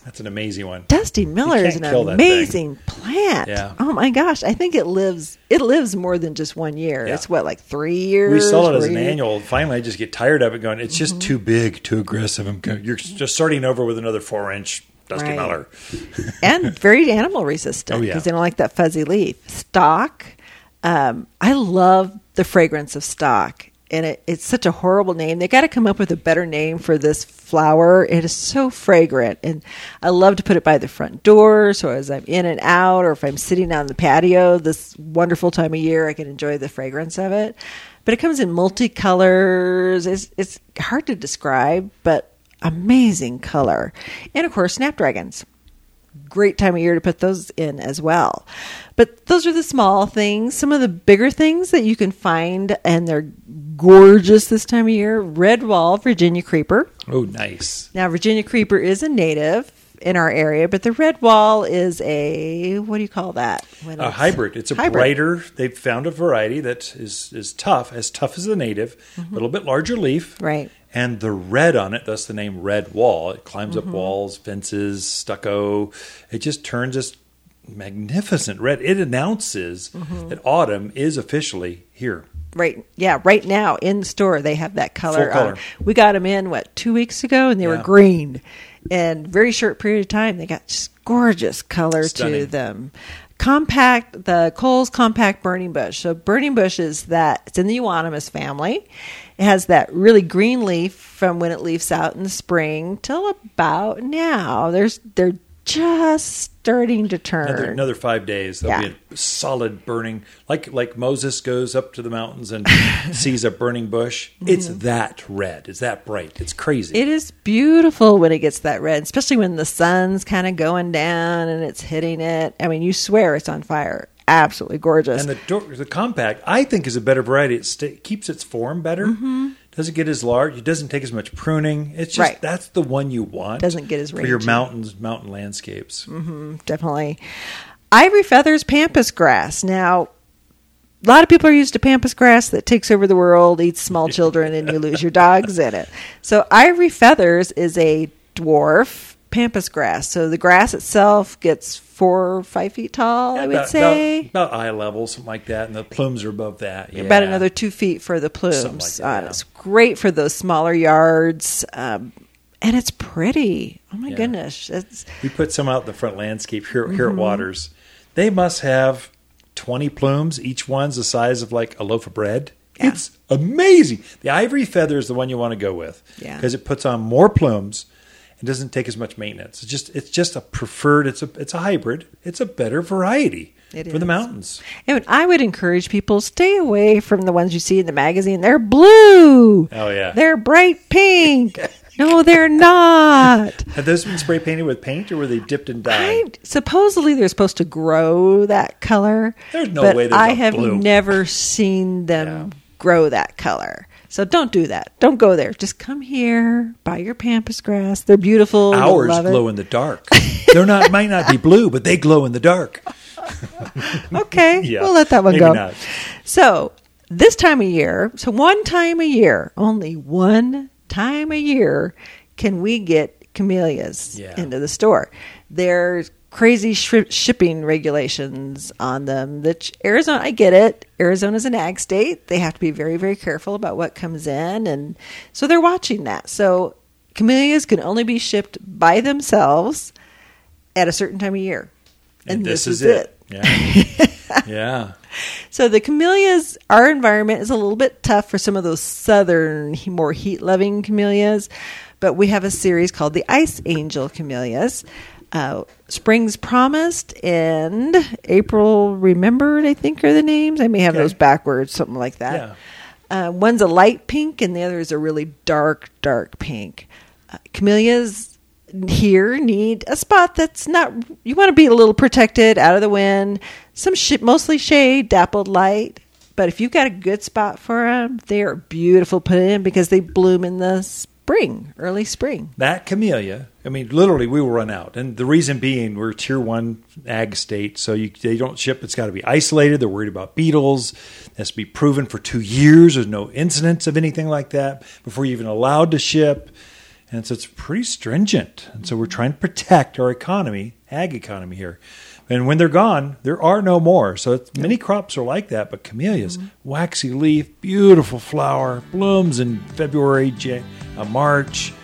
That's an amazing one. Dusty Miller is an can't kill that thing. amazing plant. Yeah. Oh my gosh, I think it lives it lives more than just one year. Yeah. It's what like 3 years. We sell it as an years? annual. Finally, I just get tired of it. Going, it's Mm-hmm. just too big, too aggressive. I'm you're just starting over with another four inch Dusty Right. Miller. and very animal resistant Oh, because yeah. they don't like that fuzzy leaf. Stock, um, I love the fragrance of stock, and it, it's such a horrible name. They got to come up with a better name for this flower. It is so fragrant, and I love to put it by the front door. So as I'm in and out, or if I'm sitting on the patio, this wonderful time of year, I can enjoy the fragrance of it. But it comes in multicolors. It's it's hard to describe, but amazing color, and of course, snapdragons great time of year to put those in as well. But those are the small things. Some of the bigger things that you can find, and they're gorgeous this time of year red wall Virginia creeper. Oh, nice. Now, Virginia creeper is a native in our area, but the red wall is a what do you call that? A hybrid. It's a hybrid. brighter. They've found a variety that is is tough, as tough as the native, a little bit larger leaf, Mm-hmm. Right. And the red on it, thus the name red wall. It climbs Mm-hmm. up walls, fences, stucco. It just turns this magnificent red. It announces Mm-hmm. that autumn is officially here. Right. Yeah. Right now in the store, they have that color. Color. on. We got them in what two weeks ago, and they were green. And very short period of time, they got just gorgeous color to them. Compact, the Cole's compact burning bush. So burning bush is that it's in the euonymus family. It has that really green leaf from when it leaves out in the spring till about now. There's they're just starting to turn. Another, another five days, there'll Yeah. be a solid burning, like like Moses goes up to the mountains and sees a burning bush. It's that red. It's that bright. It's crazy. Mm-hmm. It is beautiful when it gets that red, especially when the sun's kind of going down and it's hitting it. I mean, you swear it's on fire. Absolutely gorgeous. And the dor- the compact, I think, is a better variety. It sta keeps its form better. Doesn't get as large. It doesn't take as much pruning. It's just Mm-hmm. Right. that's the one you want. Doesn't get as for your mountains, mountain landscapes. Definitely. Ivory feathers, pampas grass. Now, a lot of people are used to pampas grass that takes over the world, eats small children, and you lose your dogs in it. So, ivory feathers is a dwarf pampas grass. So, the grass itself gets four or five feet tall, I would about, say. about, about eye level, something like that, and the plumes are above that. Yeah. about another two feet for the plumes. like that, it. yeah. It's great for those smaller yards, um, and it's pretty. Oh my Yeah. goodness! It's, We put some out in the front landscape here, here Mm-hmm. at Waters. They must have 20 plumes. Each one's the size of like a loaf of bread. Yeah. It's amazing. The ivory feather is the one you want to go with Yeah. because it puts on more plumes and doesn't take as much maintenance. It's just it's just a preferred. It's a it's a hybrid. It's a better variety It for the mountains. and I would encourage people stay away from the ones you see in the magazine. They're blue. Oh, yeah. They're bright pink. no, they're not. Have those been spray painted with paint or were they dipped in dye? I, supposedly they're supposed to grow that color. There's no but way I have blue. never seen them Yeah. grow that color. So don't do that. Don't go there. Just come here, buy your pampas grass. They're beautiful. Ours glow in the dark. They're not might not be blue, but they glow in the dark. Okay, Yeah, we'll let that one maybe go. not. So this time of year, so one time a year, only one time a year, can we get camellias Yeah. into the store. There's crazy shri- shipping regulations on them. That Arizona, I get it. Arizona's an ag state. They have to be very, very careful about what comes in, and so they're watching that. So camellias can only be shipped by themselves at a certain time of year, And, this, is, it. Yeah. yeah. So the camellias, our environment is a little bit tough for some of those southern, more heat-loving camellias, but we have a series called the Ice Angel camellias. Uh, Spring's Promised and April Remembered, I think are the names. I may have Okay. those backwards, something like that. Uh, one's a light pink and the other is a really dark, dark pink. Uh, camellias here need a spot that's not, you want to be a little protected out of the wind, some sh- mostly shade, dappled light. But if you've got a good spot for them, they are beautiful put in because they bloom in the spring, early spring. That camellia, I mean, literally, we will run out. And the reason being, we're tier one ag state, so you, they don't ship. It's got to be isolated. They're worried about beetles. It has to be proven for two years. There's no incidents of anything like that before you're even allowed to ship. And so it's pretty stringent. And so we're trying to protect our economy, ag economy here. And when they're gone, there are no more. So it's, many crops are like that, but camellias, mm-hmm. waxy leaf, beautiful flower, blooms in February, Jan- uh, March.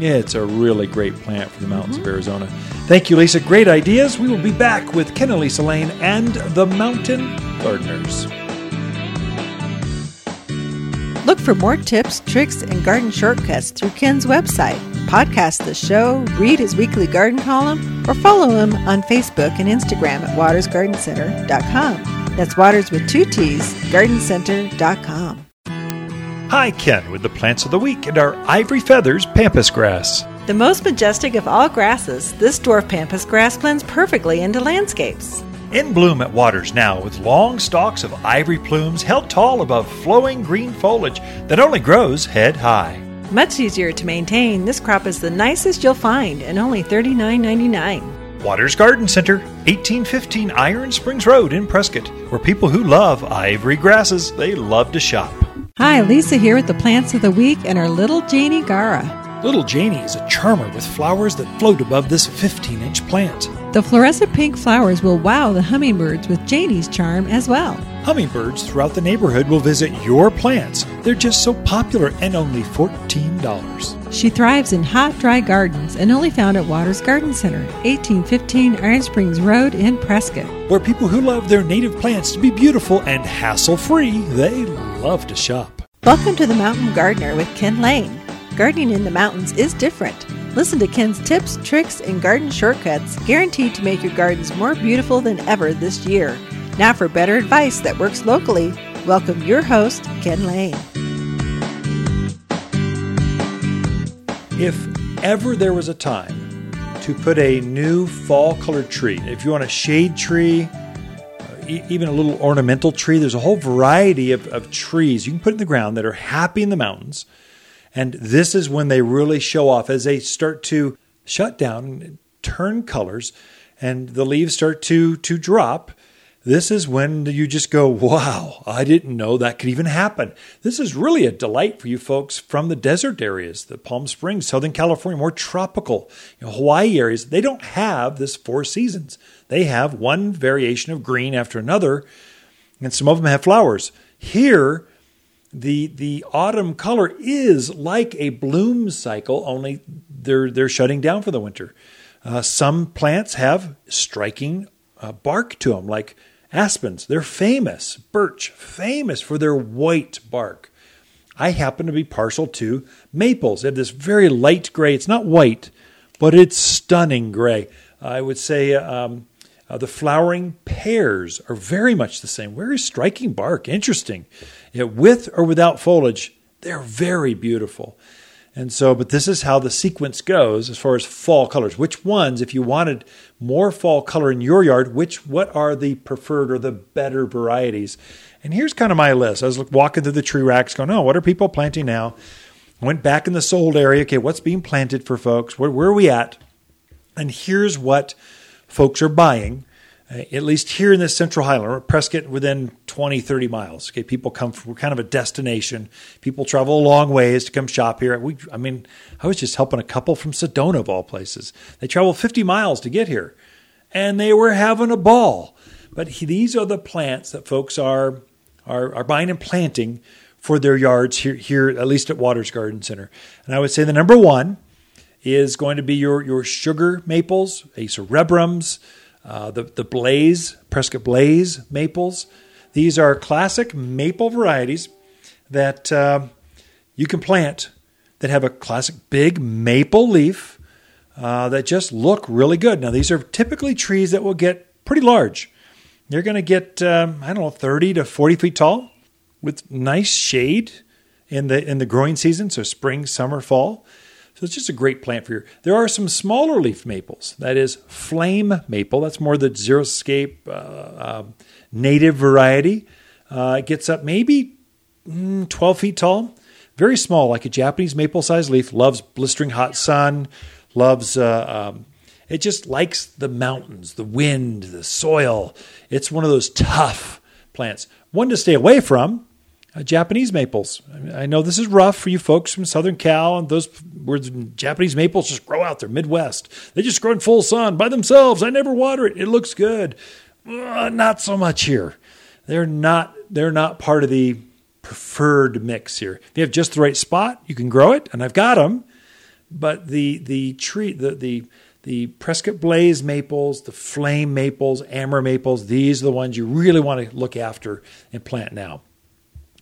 It's a really great plant for the mountains mm-hmm. of Arizona. Thank you, Lisa. Great ideas. We will be back with Ken and Lisa Lane and the Mountain Gardeners. Look for more tips, tricks, and garden shortcuts through Ken's website. Podcast the show, read his weekly garden column, or follow him on Facebook and Instagram at watersgardencenter.com. That's Waters with two T's, gardencenter.com. Hi, Ken, with the plants of the week and our ivory feathers pampas grass. The most majestic of all grasses, this dwarf pampas grass blends perfectly into landscapes. In bloom at Waters now, with long stalks of ivory plumes held tall above flowing green foliage that only grows head high. Much easier to maintain, this crop is the nicest you'll find and only $39.99. Waters Garden Center, 1815 Iron Springs Road in Prescott, where people who love ivory grasses, they love to shop. Hi, Lisa here with the plants of the week and our little Janie Gaura. Little Janie is a charmer with flowers that float above this 15 inch plant. The fluorescent pink flowers will wow the hummingbirds with Janie's charm as well. Hummingbirds throughout the neighborhood will visit your plants. They're just so popular and only $14. She thrives in hot, dry gardens and only found at Waters Garden Center, 1815 Iron Springs Road in Prescott. Where people who love their native plants to be beautiful and hassle free, they love to shop. Welcome to the Mountain Gardener with Ken Lane. Gardening in the mountains is different. Listen to Ken's tips, tricks, and garden shortcuts guaranteed to make your gardens more beautiful than ever this year. Now, for better advice that works locally, welcome your host, Ken Lane. If ever there was a time to put a new fall colored tree, if you want a shade tree, uh, even a little ornamental tree, there's a whole variety of, of trees you can put in the ground that are happy in the mountains and this is when they really show off as they start to shut down, turn colors, and the leaves start to, to drop. This is when you just go, wow, I didn't know that could even happen. This is really a delight for you folks from the desert areas, the Palm Springs, Southern California, more tropical, you know, Hawaii areas. They don't have this four seasons. They have one variation of green after another, and some of them have flowers. Here, the the autumn color is like a bloom cycle, only they're they're shutting down for the winter. Uh, some plants have striking uh, bark to them, like aspens. They're famous. Birch, famous for their white bark. I happen to be partial to maples. They have this very light gray. It's not white, but it's stunning gray. I would say um, uh, the flowering pears are very much the same. Very striking bark. Interesting. With or without foliage, they're very beautiful. And so, but this is how the sequence goes as far as fall colors. Which ones, if you wanted more fall color in your yard, which what are the preferred or the better varieties? And here's kind of my list. I was walking through the tree racks, going, "Oh, what are people planting now?" Went back in the sold area. Okay, what's being planted for folks? Where, where are we at? And here's what folks are buying, uh, at least here in the Central Highland, Prescott within 20, 30 miles. Okay, people come from kind of a destination. People travel a long ways to come shop here. We, I mean, I was just helping a couple from Sedona of all places. They traveled 50 miles to get here, and they were having a ball. But he, these are the plants that folks are, are are buying and planting for their yards here, here at least at Waters Garden Center. And I would say the number one is going to be your, your sugar maples, Acer rubrums, uh, the, the Blaze, Prescott Blaze maples. These are classic maple varieties that uh, you can plant that have a classic big maple leaf uh, that just look really good. Now, these are typically trees that will get pretty large. They're going to get, um, I don't know, 30 to 40 feet tall with nice shade in the in the growing season, so spring, summer, fall. So it's just a great plant for you. There are some smaller leaf maples. That is flame maple. That's more the xeriscape uh, uh, native variety. Uh, it gets up maybe mm, 12 feet tall. very small, like a Japanese maple sized leaf, loves blistering hot sun, loves, uh, um, it just likes the mountains, the wind, the soil. It's one of those tough plants. One to stay away from, uh, Japanese maples. I know this is rough for you folks from Southern Cal, and those where Japanese maples just grow out there, Midwest. They just grow in full sun by themselves. I never water it. It looks good. Uh, not so much here. They're not. They're not part of the preferred mix here. If you have just the right spot, you can grow it, and I've got them. But the the tree the the the Prescott Blaze maples, the flame maples, Amur maples, these are the ones you really want to look after and plant now.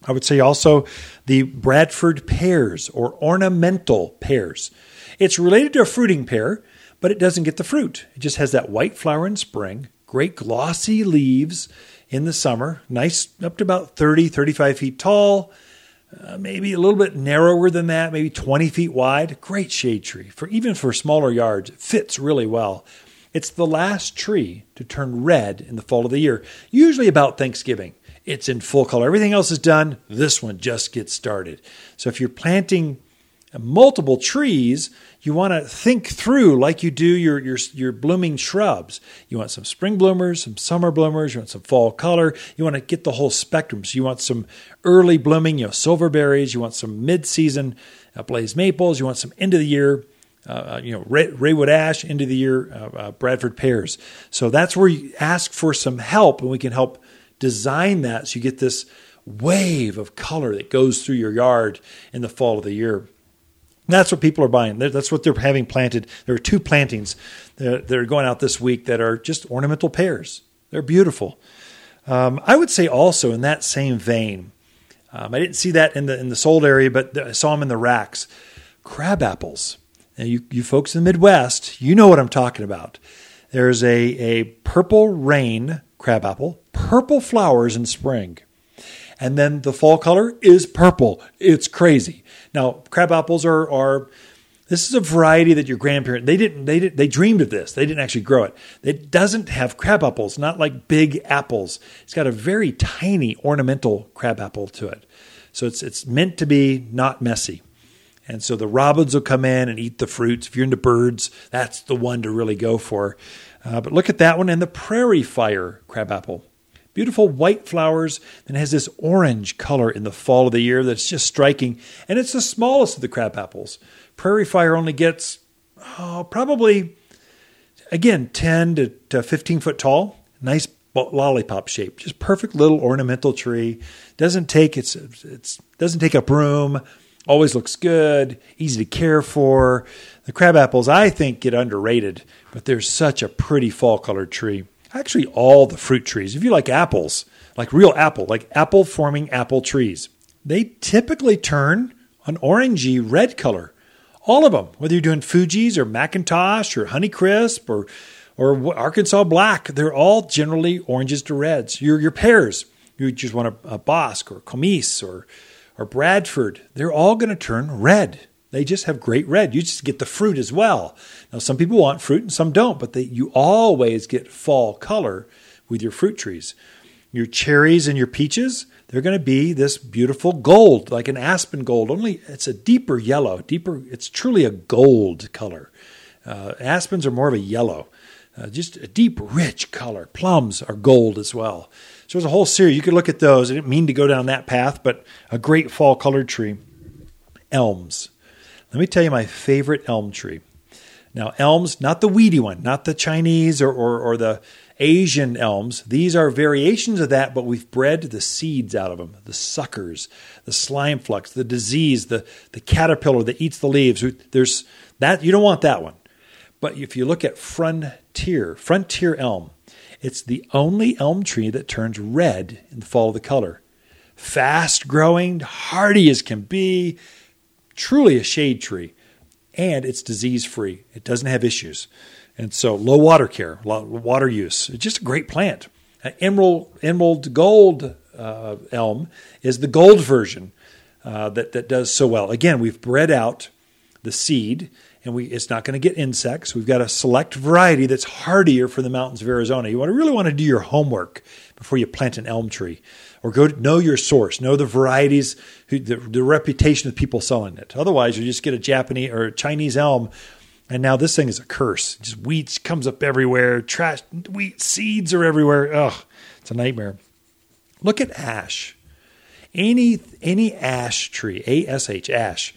I would say also the Bradford pears or ornamental pears. It's related to a fruiting pear, but it doesn't get the fruit. It just has that white flower in spring, great glossy leaves, in the summer. Nice, up to about 30, 35 feet tall, uh, maybe a little bit narrower than that, maybe 20 feet wide. Great shade tree for even for smaller yards. It fits really well. It's the last tree to turn red in the fall of the year, usually about Thanksgiving. It's in full color. Everything else is done. This one just gets started. So if you're planting multiple trees, you want to think through like you do your, your, your blooming shrubs. You want some spring bloomers, some summer bloomers, you want some fall color. You want to get the whole spectrum. So you want some early blooming, you know, silverberries. You want some mid-season uh, blaze maples. You want some end of the year. Uh, uh you know, Ray, Raywood ash, end of the year, uh, uh, Bradford pears. So that's where you ask for some help, and we can help design that so you get this wave of color that goes through your yard in the fall of the year. That's what people are buying. That's what they're having planted. There are two plantings that are going out this week that are just ornamental pears. They're beautiful. Um, I would say also in that same vein, um, I didn't see that in the in the sold area, but I saw them in the racks. Crab apples. Now you you folks in the Midwest, you know what I'm talking about. There's a a purple rain crabapple, purple flowers in spring, and then the fall color is purple. It's crazy. Now, crab apples are are this is a variety that your grandparent they didn't they did they dreamed of this. They didn't actually grow it. It doesn't have crab apples, not like big apples. It's got a very tiny ornamental crab apple to it. So it's it's meant to be not messy. And so the robins will come in and eat the fruits. If you're into birds, that's the one to really go for. Uh, but look at that one and the prairie fire crabapple beautiful white flowers and has this orange color in the fall of the year that's just striking. And it's the smallest of the crab apples. Prairie fire only gets oh, probably, again, 10 to, to 15 foot tall. Nice lollipop shape, just perfect little ornamental tree. Doesn't take it's it's doesn't take up room. Always looks good, easy to care for. The crab apples, I think, get underrated, but they're such a pretty fall colored tree actually all the fruit trees. If you like apples, like real apple, like apple forming apple trees, they typically turn an orangey red color. All of them, whether you're doing Fuji's or McIntosh or Honeycrisp or or Arkansas Black, they're all generally oranges to reds. Your your pears, you just want a, a Bosc or Comice or or Bradford, they're all going to turn red. They just have great red. You just get the fruit as well. Now, some people want fruit and some don't, but they, you always get fall color with your fruit trees. Your cherries and your peaches, they're going to be this beautiful gold, like an aspen gold. Only it's a deeper yellow, deeper. It's truly a gold color. Uh, aspens are more of a yellow, uh, just a deep, rich color. Plums are gold as well. So there's a whole series. You could look at those. I didn't mean to go down that path, but a great fall colored tree. Elms. Let me tell you my favorite elm tree. Now, elms, not the weedy one, not the Chinese or, or, or, the Asian elms. These are variations of that, but we've bred the seeds out of them, the suckers, the slime flux, the disease, the, the caterpillar that eats the leaves. There's that you don't want that one. But if you look at frontier, frontier elm, it's the only elm tree that turns red in the fall of the color. Fast growing, hardy as can be, truly a shade tree, and it's disease free. It doesn't have issues. And so low water care, low water use. It's just a great plant. Uh, emerald, emerald gold uh, elm is the gold version uh, that, that does so well. Again, we've bred out the seed and we it's not going to get insects. We've got a select variety that's hardier for the mountains of Arizona. You want to really want to do your homework before you plant an elm tree, or go know your source, know the varieties, the, the reputation of people selling it. Otherwise, you just get a Japanese or a Chinese elm. And now this thing is a curse. Just weeds comes up everywhere. Trash, wheat seeds are everywhere. Ugh, it's a nightmare. Look at ash. Any any ash tree, A S H ash,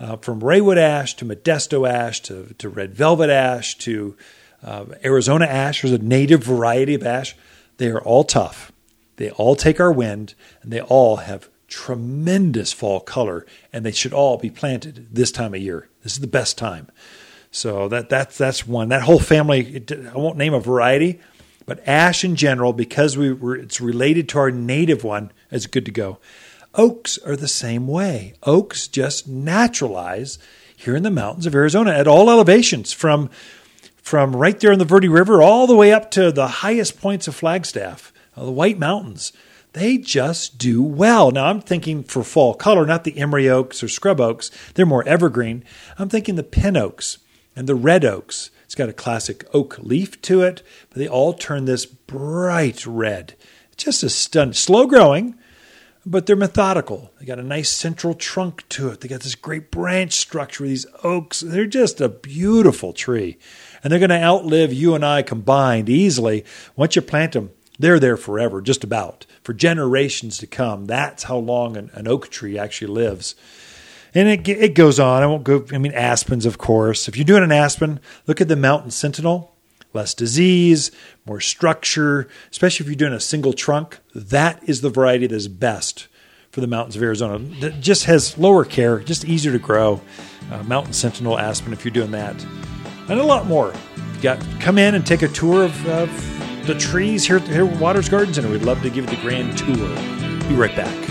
uh, from Raywood ash to Modesto ash to, to red velvet ash to uh, Arizona ash, there's a native variety of ash. They are all tough. They all take our wind and they all have tremendous fall color and they should all be planted this time of year. This is the best time. So that that's that's one. That whole family. I won't name a variety, but ash in general, because we were, it's related to our native one, is good to go. Oaks are the same way. Oaks just naturalize here in the mountains of Arizona at all elevations, from from right there in the Verde River all the way up to the highest points of Flagstaff, uh, the White Mountains. They just do well. Now I'm thinking for fall color, not the Emory oaks or scrub oaks. They're more evergreen. I'm thinking the pin oaks and the red oaks. It's got a classic oak leaf to it, but they all turn this bright red. Just a stun, slow growing, but they're methodical. They got a nice central trunk to it. They got this great branch structure. These oaks, they're just a beautiful tree. And they're going to outlive you and I combined easily. Once you plant them, they're there forever, just about, for generations to come. That's how long an, an oak tree actually lives. And it, it goes on. I won't go, I mean, aspens, of course. If you're doing an aspen, look at the mountain sentinel less disease, more structure, especially if you're doing a single trunk. That is the variety that's best for the mountains of Arizona. It just has lower care, just easier to grow. Uh, Mountain Sentinel aspen if you're doing that, and a lot more. You got come in and take a tour of, of the trees here, here at Waters Garden Center. We'd love to give you the grand tour. Be right back.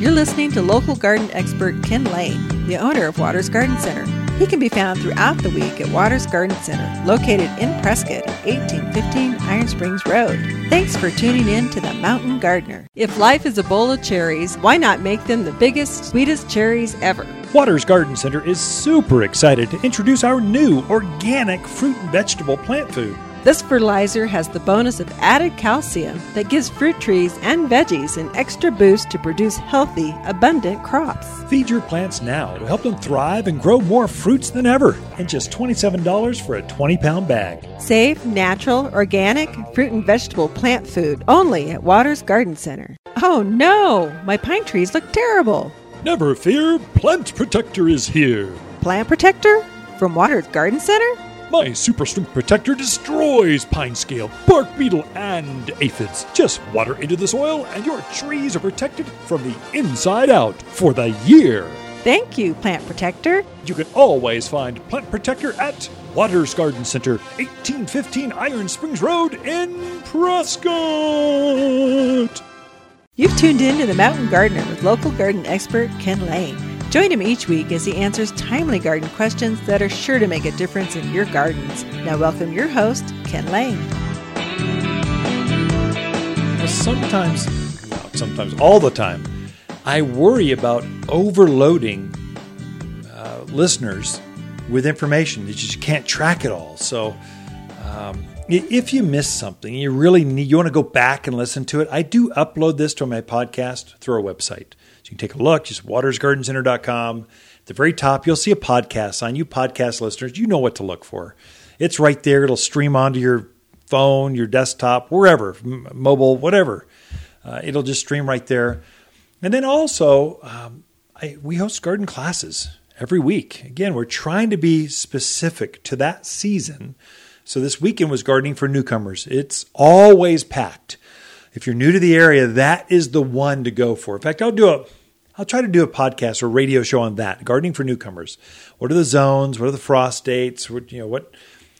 You're listening to local garden expert Ken Lane, the owner of Waters Garden Center. He can be found throughout the week at Waters Garden Center, located in Prescott at 1815 Iron Springs Road. Thanks for tuning in to The Mountain Gardener. If life is a bowl of cherries, why not make them the biggest, sweetest cherries ever? Waters Garden Center is super excited to introduce our new organic fruit and vegetable plant food. This fertilizer has the bonus of added calcium that gives fruit trees and veggies an extra boost to produce healthy, abundant crops. Feed your plants now to help them thrive and grow more fruits than ever, and just $27 for a 20 pound bag. Safe, natural, organic fruit and vegetable plant food only at Waters Garden Center. Oh no, my pine trees look terrible. Never fear, Plant Protector is here. Plant Protector? From Waters Garden Center? My Super Strength Protector destroys pine scale, bark beetle, and aphids. Just water into the soil, and your trees are protected from the inside out for the year. Thank you, Plant Protector. You can always find Plant Protector at Waters Garden Center, 1815 Iron Springs Road in Prescott. You've tuned in to The Mountain Gardener with local garden expert Ken Lane. Join him each week as he answers timely garden questions that are sure to make a difference in your gardens. Now, welcome your host, Ken Lane. Sometimes, sometimes all the time, I worry about overloading uh, listeners with information. That you just can't track it all. So, um, if you miss something, you really need, you want to go back and listen to it. I do upload this to my podcast through our website. So you can take a look, just watersgardencenter.com. At the very top, you'll see a podcast sign. You podcast listeners, you know what to look for. It's right there. It'll stream onto your phone, your desktop, wherever, m- mobile, whatever. Uh, it'll just stream right there. And then also, um, I, we host garden classes every week. Again, we're trying to be specific to that season. So this weekend was gardening for newcomers. It's always packed. If you're new to the area, that is the one to go for. In fact, I'll do a I'll try to do a podcast or radio show on that, gardening for newcomers. What are the zones? What are the frost dates? What you know, what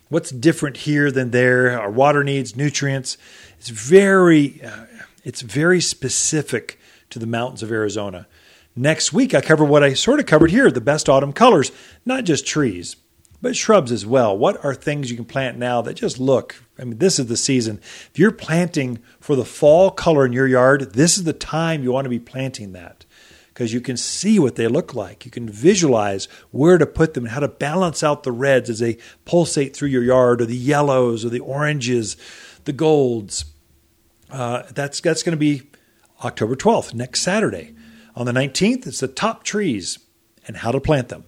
what's different here than there? Our water needs, nutrients. It's very uh, it's very specific to the mountains of Arizona. Next week, I cover what I sort of covered here: the best autumn colors, not just trees, but shrubs as well. What are things you can plant now that just look? I mean, this is the season. If you're planting for the fall color in your yard, this is the time you want to be planting that because you can see what they look like. You can visualize where to put them and how to balance out the reds as they pulsate through your yard, or the yellows, or the oranges, the golds. Uh, that's that's going to be October 12th, next Saturday. On the 19th, it's the top trees and how to plant them.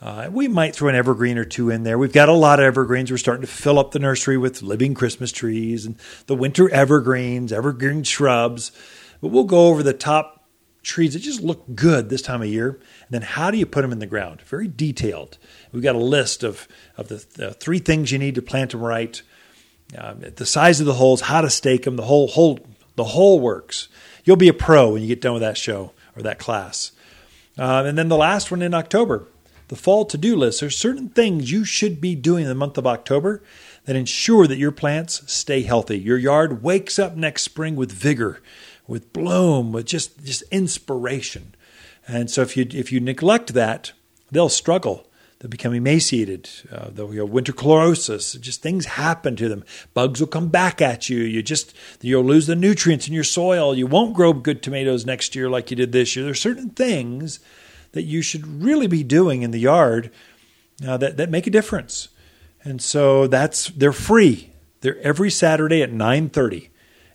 Uh, we might throw an evergreen or two in there. We've got a lot of evergreens. We're starting to fill up the nursery with living Christmas trees and the winter evergreens, evergreen shrubs. But we'll go over the top trees that just look good this time of year. And then how do you put them in the ground? Very detailed. We've got a list of, of the, the three things you need to plant them right, um, the size of the holes, how to stake them, the whole, whole, the whole works. You'll be a pro when you get done with that show or that class. Um, and then the last one in October, the fall to do list. There's certain things you should be doing in the month of October that ensure that your plants stay healthy. Your yard wakes up next spring with vigor with bloom, with just, just inspiration. And so if you if you neglect that, they'll struggle. They'll become emaciated. Uh, they'll know, winter chlorosis. Just things happen to them. Bugs will come back at you. You just you'll lose the nutrients in your soil. You won't grow good tomatoes next year like you did this year. There's certain things that you should really be doing in the yard uh, that that make a difference. And so that's they're free. They're every Saturday at 9:30.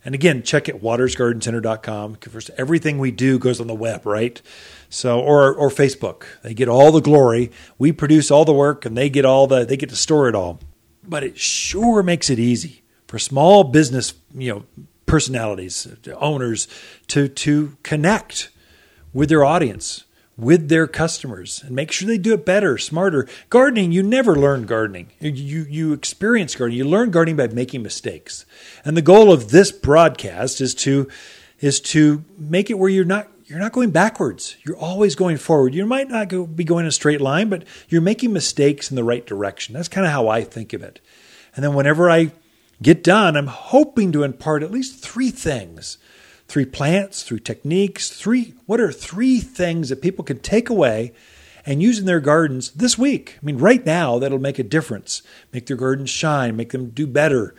And again, check it watersgardencenter.com because everything we do goes on the web, right? So or or Facebook. They get all the glory. We produce all the work and they get all the they get to store it all. But it sure makes it easy for small business, you know, personalities, owners to to connect with their audience with their customers and make sure they do it better, smarter. Gardening, you never learn gardening. You, you experience gardening. You learn gardening by making mistakes. And the goal of this broadcast is to is to make it where you're not you're not going backwards. You're always going forward. You might not go, be going in a straight line, but you're making mistakes in the right direction. That's kind of how I think of it. And then whenever I get done, I'm hoping to impart at least three things three plants, three techniques, three what are three things that people can take away and use in their gardens this week. I mean, right now that'll make a difference, make their gardens shine, make them do better,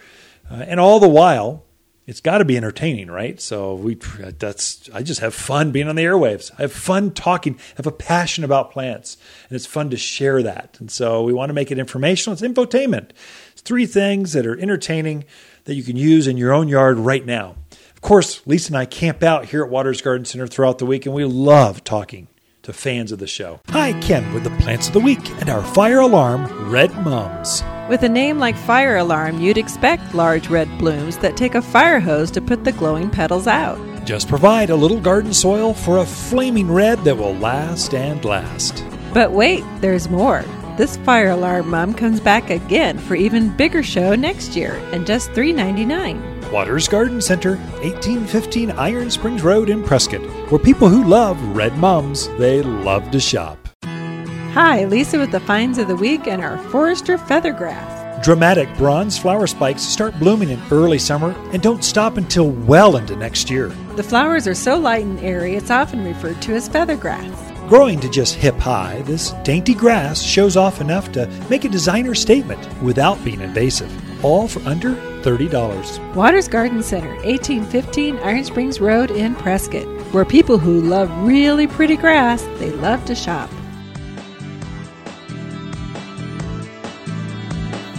uh, and all the while. It's got to be entertaining, right? So we that's I just have fun being on the airwaves. I have fun talking, I have a passion about plants, and it's fun to share that. And so we want to make it informational. It's infotainment. It's three things that are entertaining that you can use in your own yard right now course, Lisa and I camp out here at Waters Garden Center throughout the week, and we love talking to fans of the show. Hi, Ken with the Plants of the Week and our fire alarm, Red Mums. With a name like Fire Alarm, you'd expect large red blooms that take a fire hose to put the glowing petals out. Just provide a little garden soil for a flaming red that will last and last. But wait, there's more. This fire alarm mum comes back again for even bigger show next year and just $3.99. Waters Garden Center, 1815 Iron Springs Road in Prescott, where people who love red mums, they love to shop. Hi, Lisa with the finds of the week and our Foerster feathergrass. Dramatic bronze flower spikes start blooming in early summer and don't stop until well into next year. The flowers are so light and airy, it's often referred to as feathergrass. Growing to just hip high, this dainty grass shows off enough to make a designer statement without being invasive, all for under $30. Waters Garden Center, 1815 Iron Springs Road in Prescott, where people who love really pretty grass, they love to shop.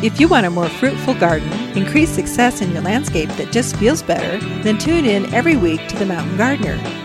If you want a more fruitful garden, increase success in your landscape that just feels better, then tune in every week to The Mountain Gardener.